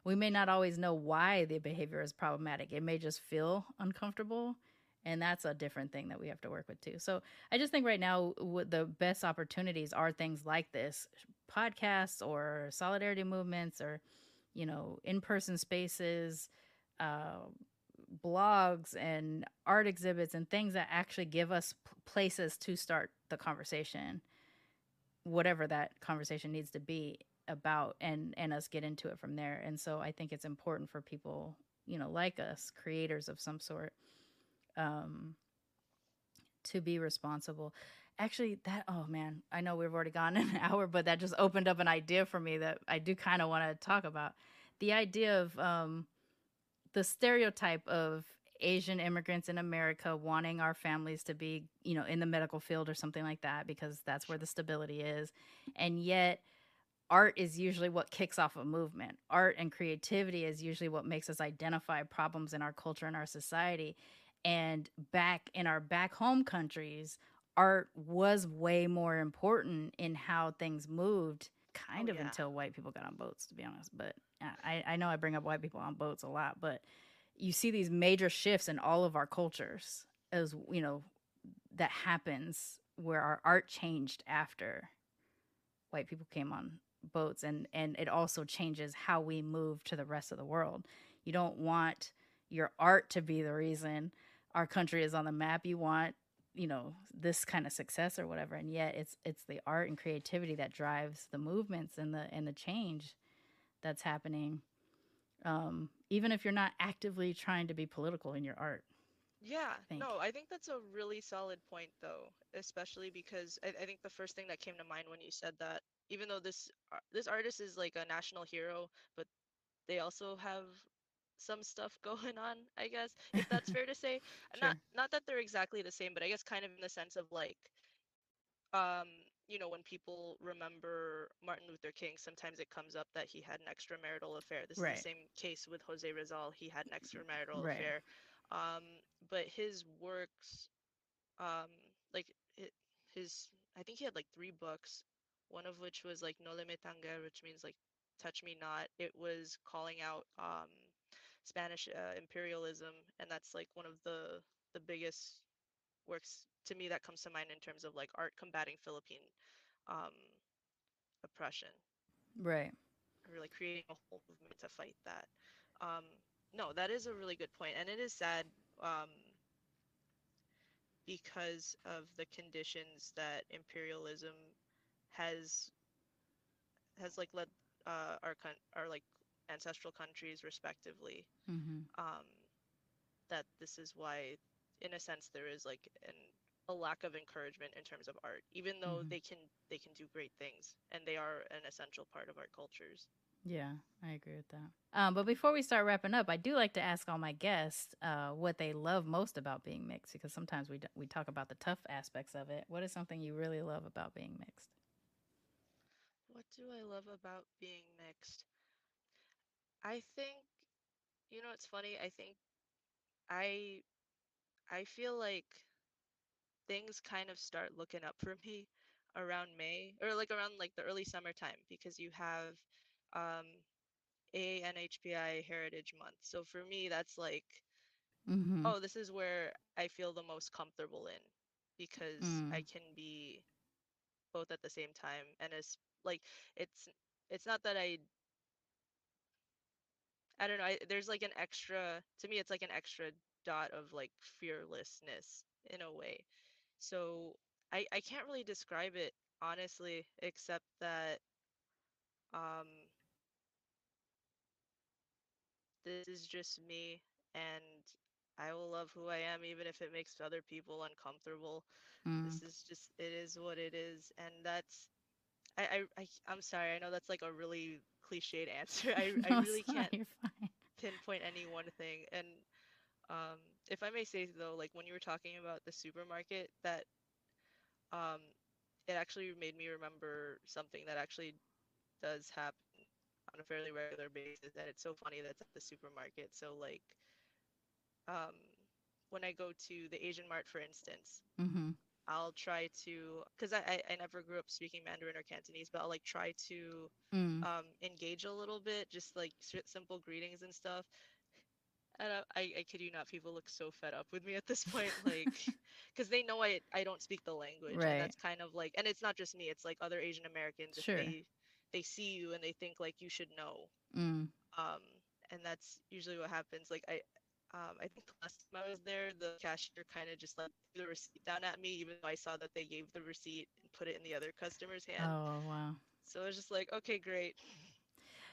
We may not always know why the behavior is problematic. It may just feel uncomfortable, and that's a different thing that we have to work with too. So I just think right now the best opportunities are things like this, podcasts or solidarity movements or you know in-person spaces. Uh, blogs and art exhibits and things that actually give us places to start the conversation whatever that conversation needs to be about and and us get into it from there. And so i think it's important for people you know like us creators of some sort um to be responsible. Actually that oh man i know we've already gone an hour but that just opened up an idea for me that i do kind of want to talk about. The idea of um the stereotype of Asian immigrants in America wanting our families to be, you know, in the medical field or something like that because that's where the stability is. And yet art is usually what kicks off a movement. Art and creativity is usually what makes us identify problems in our culture and our society. And back in our back home countries, art was way more important in how things moved kind oh, of yeah. until white people got on boats to be honest but uh, I, I know I bring up white people on boats a lot, but you see these major shifts in all of our cultures as you know that happens where our art changed after white people came on boats and and it also changes how we move to the rest of the world. You don't want your art to be the reason our country is on the map. You want you know this kind of success or whatever and yet it's it's the art and creativity that drives the movements and the and the change that's happening um, even if you're not actively trying to be political in your art. Yeah. I no i think that's a really solid point though especially because I, I, think the first thing that came to mind when you said that even though this this artist is like a national hero but they also have some stuff going on i guess if that's fair to say sure. not not that they're exactly the same but i guess kind of in the sense of like um you know, when people remember Martin Luther King, sometimes it comes up that he had an extramarital affair. This right. is the same case with Jose Rizal. He had an extramarital right. affair. Um, but his works, um, like his, I think he had like three books, one of which was like Noli Me Tangere, which means like touch me not. It was calling out um, Spanish uh, imperialism, and that's like one of the the biggest works to me that comes to mind in terms of like art combating Philippine um, oppression. Right. Really creating a whole movement to fight that. Um, no, that is a really good point, and it is sad um, because of the conditions that imperialism has has like led uh, our con- our like ancestral countries respectively. Mm-hmm. Um, that this is why, in a sense, there is like an a lack of encouragement in terms of art even though mm-hmm. they can they can do great things and they are an essential part of our cultures yeah i agree with that um, but before we start wrapping up i do like to ask all my guests uh, what they love most about being mixed because sometimes we, we talk about the tough aspects of it what is something you really love about being mixed what do i love about being mixed i think you know it's funny i think i i feel like things kind of start looking up for me around May or like around like the early summertime because you have um ANHPI Heritage Month. So for me that's like mm-hmm. oh this is where I feel the most comfortable in because mm. I can be both at the same time and it's like it's it's not that I I don't know I, there's like an extra to me it's like an extra dot of like fearlessness in a way so I I can't really describe it honestly, except that um this is just me and I will love who I am even if it makes other people uncomfortable. Mm. This is just it is what it is and that's I, I, I I'm sorry, I know that's like a really cliched answer. I, no, I really can't pinpoint any one thing. And um if I may say though, like when you were talking about the supermarket, that um, it actually made me remember something that actually does happen on a fairly regular basis, and it's so funny that's at the supermarket. So like, um, when I go to the Asian Mart, for instance, mm-hmm. I'll try to, because I, I, never grew up speaking Mandarin or Cantonese, but I'll like try to Mm. um engage a little bit, just like simple greetings and stuff. And I, I, I kid you not, people look so fed up with me at this point, like, because they know I, I don't speak the language, Right. and that's kind of like, and it's not just me, it's like other Asian Americans. If Sure. they, they see you and they think like you should know, Mm. um, and that's usually what happens. Like I, um, I think the last time I was there, the cashier kind of just like threw the receipt down at me, even though I saw that they gave the receipt and put it in the other customer's hand. Oh wow. So it's just like, okay, great.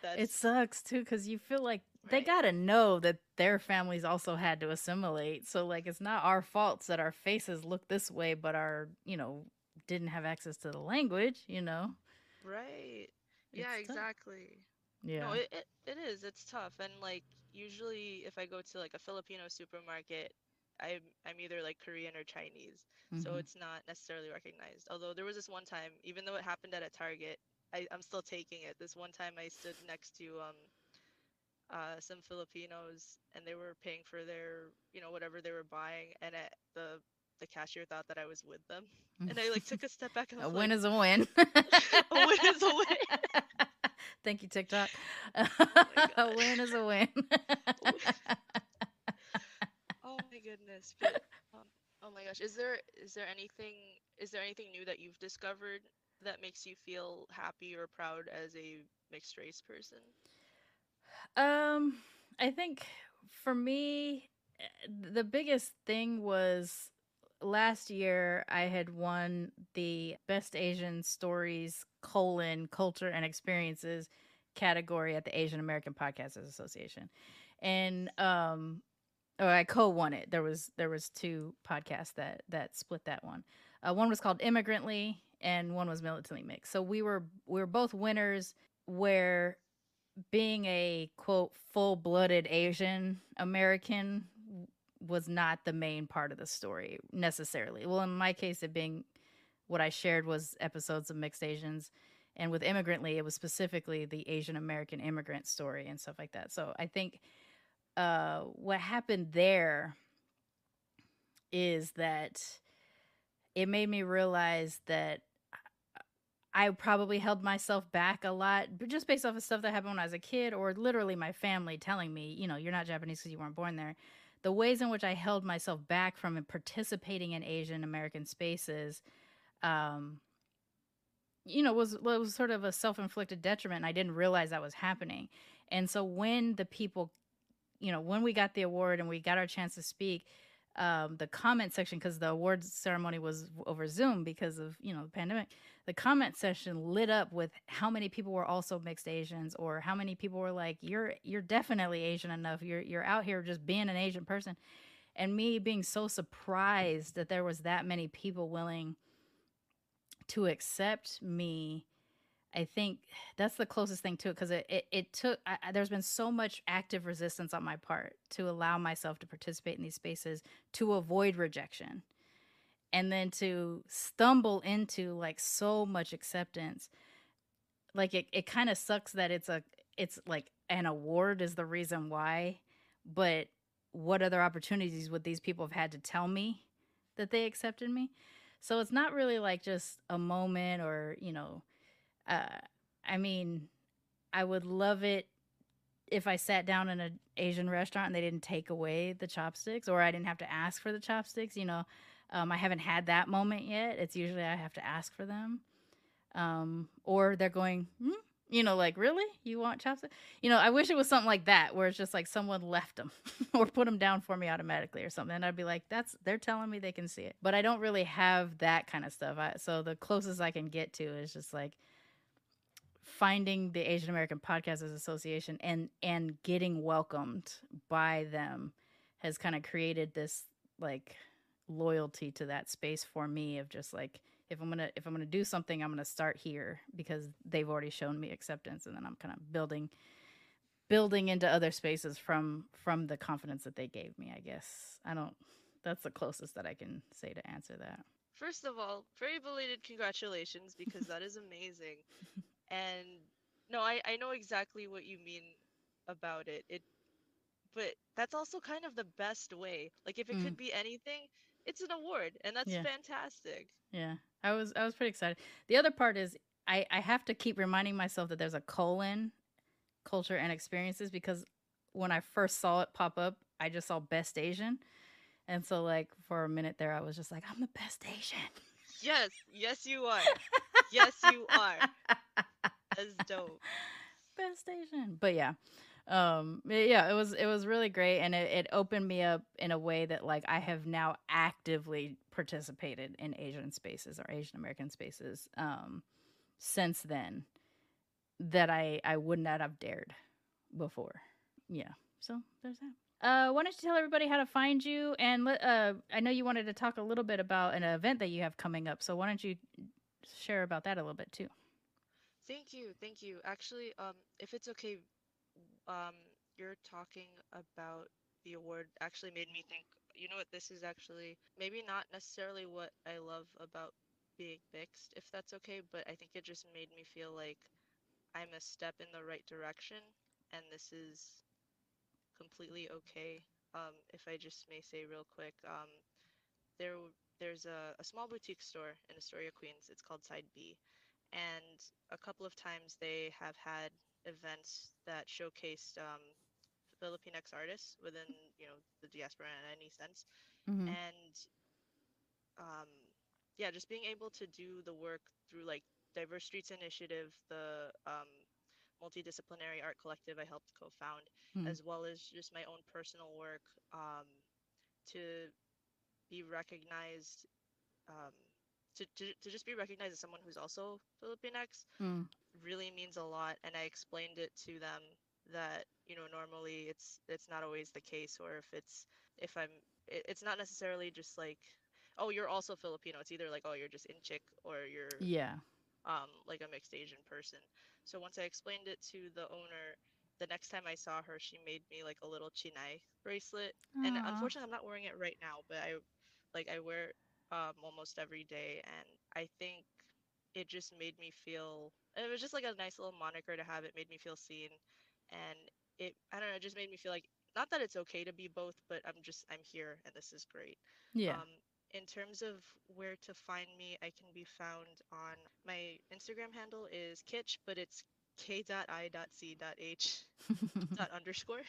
That's It sucks too because you feel like they gotta know that their families also had to assimilate. So like it's not our faults that our faces look this way, but our you know didn't have access to the language. You know. right. Yeah, tough. exactly. Yeah. No, it, it, it is. It's tough. And like usually if I go to like a Filipino supermarket, I'm I'm either like Korean or Chinese. So Mhm. it's not necessarily recognized. Although there was this one time, even though it happened at a Target, I, I'm still taking it. This one time I stood next to um uh some Filipinos and they were paying for their, you know, whatever they were buying and it, the the cashier thought that I was with them. And I like took a step back and I a win like, is a win. A win is a win. Thank you, TikTok. my a win is a win. Oh my goodness. But, um, oh my gosh. Is there is there anything is there anything new that you've discovered that makes you feel happy or proud as a mixed race person? Um, I think for me, eh, the biggest thing was last year I had won the Best Asian Stories colon culture and experiences category at the Asian American Podcasters Association, and um, or I co-won it. There was there was two podcasts that that split that one. Uh, one was called Immigrantly, and one was Militantly Mixed. So we were we were both winners. Where being a quote full-blooded Asian American was not the main part of the story necessarily. Well, in my case, it being what I shared was episodes of mixed Asians, and with immigrantly, it was specifically the Asian American immigrant story and stuff like that. So I think uh, what happened there is that it made me realize that I probably held myself back a lot, just based off of stuff that happened when I was a kid, or literally my family telling me, you know, you're not Japanese because you weren't born there. The ways in which I held myself back from participating in Asian American spaces, um, you know, was was sort of a self inflicted detriment. And I didn't realize that was happening. And so when the people, you know, when we got the award and we got our chance to speak, um, the comment section because the awards ceremony was over Zoom because of you know the pandemic. The comment section lit up with how many people were also mixed Asians, or how many people were like, "You're you're definitely Asian enough. You're you're out here just being an Asian person," and me being so surprised that there was that many people willing to accept me. I think that's the closest thing to it because it, it, it took, I, there's been so much active resistance on my part to allow myself to participate in these spaces to avoid rejection and then to stumble into like so much acceptance. Like it, it kind of sucks that it's a, it's like an award is the reason why, but what other opportunities would these people have had to tell me that they accepted me? So it's not really like just a moment or, you know, uh, I mean, I would love it if I sat down in an Asian restaurant and they didn't take away the chopsticks or I didn't have to ask for the chopsticks. You know, um, I haven't had that moment yet. It's usually I have to ask for them. Um, or they're going, hmm? You know, like, really? You want chopsticks? You know, I wish it was something like that where it's just like someone left them or put them down for me automatically or something. And I'd be like, that's, they're telling me they can see it. But I don't really have that kind of stuff. I, so the closest I can get to is just like, finding the Asian American Podcasters Association and and getting welcomed by them has kind of created this like loyalty to that space for me of just like if I'm gonna if I'm gonna do something I'm gonna start here because they've already shown me acceptance and then I'm kind of building building into other spaces from from the confidence that they gave me I guess I don't that's the closest that I can say to answer that First of all, very belated congratulations because that is amazing. And no, I, I know exactly what you mean about it. It but that's also kind of the best way. Like if it Mm. could be anything, it's an award, and that's Yeah. fantastic. Yeah, I was I was pretty excited. The other part is I I have to keep reminding myself that there's a colon, culture and experiences because when I first saw it pop up, I just saw best Asian, and so like for a minute there, I was just like, I'm the best Asian. Yes, yes, you are. yes, you are. That's dope. best Asian. But yeah. Um yeah, it was it was really great and it, it opened me up in a way that like I have now actively participated in Asian spaces or Asian American spaces um since then that I I would not have dared before. Yeah. So there's that. Uh, why don't you tell everybody how to find you? And let, uh, I know you wanted to talk a little bit about an event that you have coming up. So why don't you share about that a little bit too? Thank you, thank you. Actually, um, if it's okay, um, you're talking about the award actually made me think, you know what, this is actually maybe not necessarily what I love about being mixed, if that's okay, but I think it just made me feel like I'm a step in the right direction, and this is completely okay. Um, if I just may say real quick, um, there there's a, a small boutique store in Astoria, Queens. It's called Side B, and a couple of times they have had events that showcased um, Filipinx artists within you know the diaspora in any sense, Mm-hmm. and um, yeah, just being able to do the work through like Diverse Streets Initiative, the um, multidisciplinary art collective I helped co-found, Mhm. as well as just my own personal work um, to be recognized, um, to, to, to just be recognized as someone who's also Filipinx Mm. really means a lot. And I explained it to them that you know normally it's it's not always the case, or if it's if I'm it, it's not necessarily just like oh you're also Filipino. It's either like oh you're just in Intsik or you're Yeah. um, like a mixed Asian person. So once I explained it to the owner, the next time I saw her, she made me like a little chinai bracelet. And unfortunately, I'm not wearing it right now, but I like I wear it um, almost every day, and I think it just made me feel. It was just like a nice little moniker to have. It made me feel seen, and it I don't know. It just made me feel like not that it's okay to be both, but I'm just I'm here, and this is great. Yeah. Um, in terms of where to find me, I can be found on my Instagram handle is kitch, but it's k.i.c.h dot underscore.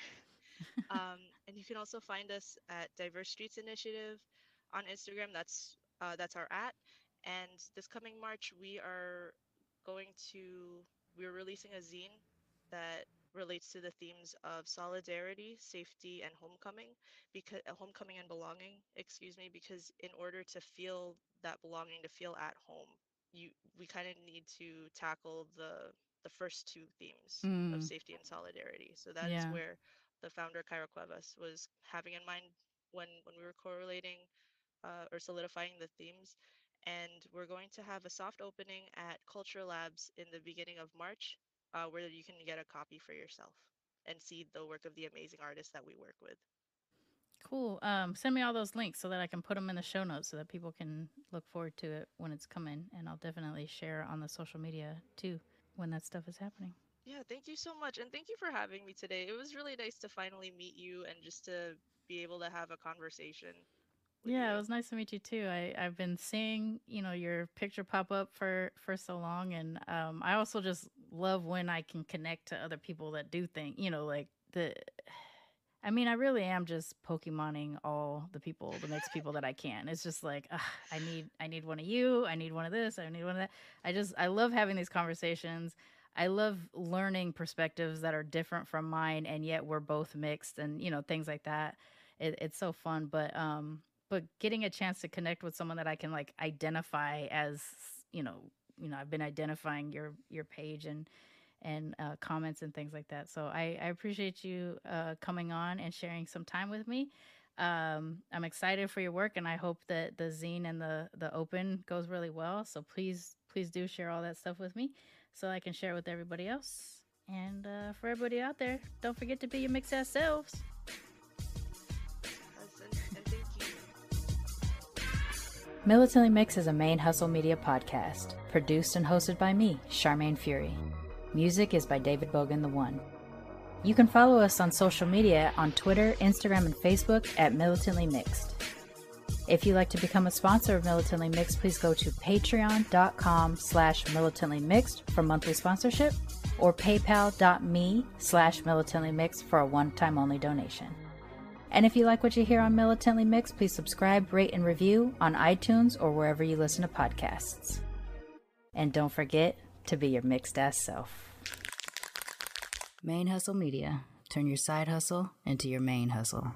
um, and you can also find us at Diverse Streets Initiative on Instagram. That's uh, that's our at. And this coming March, we are going to we're releasing a zine that relates to the themes of solidarity, safety, and homecoming because uh, homecoming and belonging. Excuse me, because in order to feel that belonging, to feel at home, you we kind of need to tackle the the first two themes Mm. of safety and solidarity. So that is Yeah. where the founder Cairo Cuevas was having in mind when when we were correlating uh, or solidifying the themes. And we're going to have a soft opening at Culture Labs in the beginning of March, uh, where you can get a copy for yourself and see the work of the amazing artists that we work with. Cool. Um, send me all those links so that I can put them in the show notes so that people can look forward to it when it's coming. And I'll definitely share on the social media too when that stuff is happening. Yeah, thank you so much. And thank you for having me today. It was really nice to finally meet you and just to be able to have a conversation. Yeah, you. it was nice to meet you too. I, I've been seeing, you know, your picture pop up for, for so long. And um, I also just love when I can connect to other people that do think, you know, like the. I mean, I really am just Pokemoning all the people, the mixed people that I can. It's just like ugh, I need, I need one of you. I need one of this. I need one of that. I just, I love having these conversations. I love learning perspectives that are different from mine, and yet we're both mixed, and you know things like that. It, it's so fun, but um, but getting a chance to connect with someone that I can like identify as, you know, you know, I've been identifying your your page and and uh, comments and things like that. So I, I appreciate you uh, coming on and sharing some time with me. Um, I'm excited for your work, and I hope that the zine and the the open goes really well. So please please do share all that stuff with me, so I can share it with everybody else. And uh, for everybody out there, don't forget to be your mixed ass selves. Militantly Mix is a ManeHustle media podcast, produced and hosted by me, Sharmane Fury. Music is by David Bogan the One. You can follow us on social media on Twitter, Instagram, and Facebook at Militantly Mixed. If you'd like to become a sponsor of Militantly Mixed, please go to patreon.com slash militantly mixed for monthly sponsorship or paypal.me slash militantly mixed for a one-time only donation. And if you like what you hear on Militantly Mixed, please subscribe, rate, and review on iTunes or wherever you listen to podcasts. And don't forget to be your mixed ass self. ManeHustle Media. Turn your side hustle into your ManeHustle.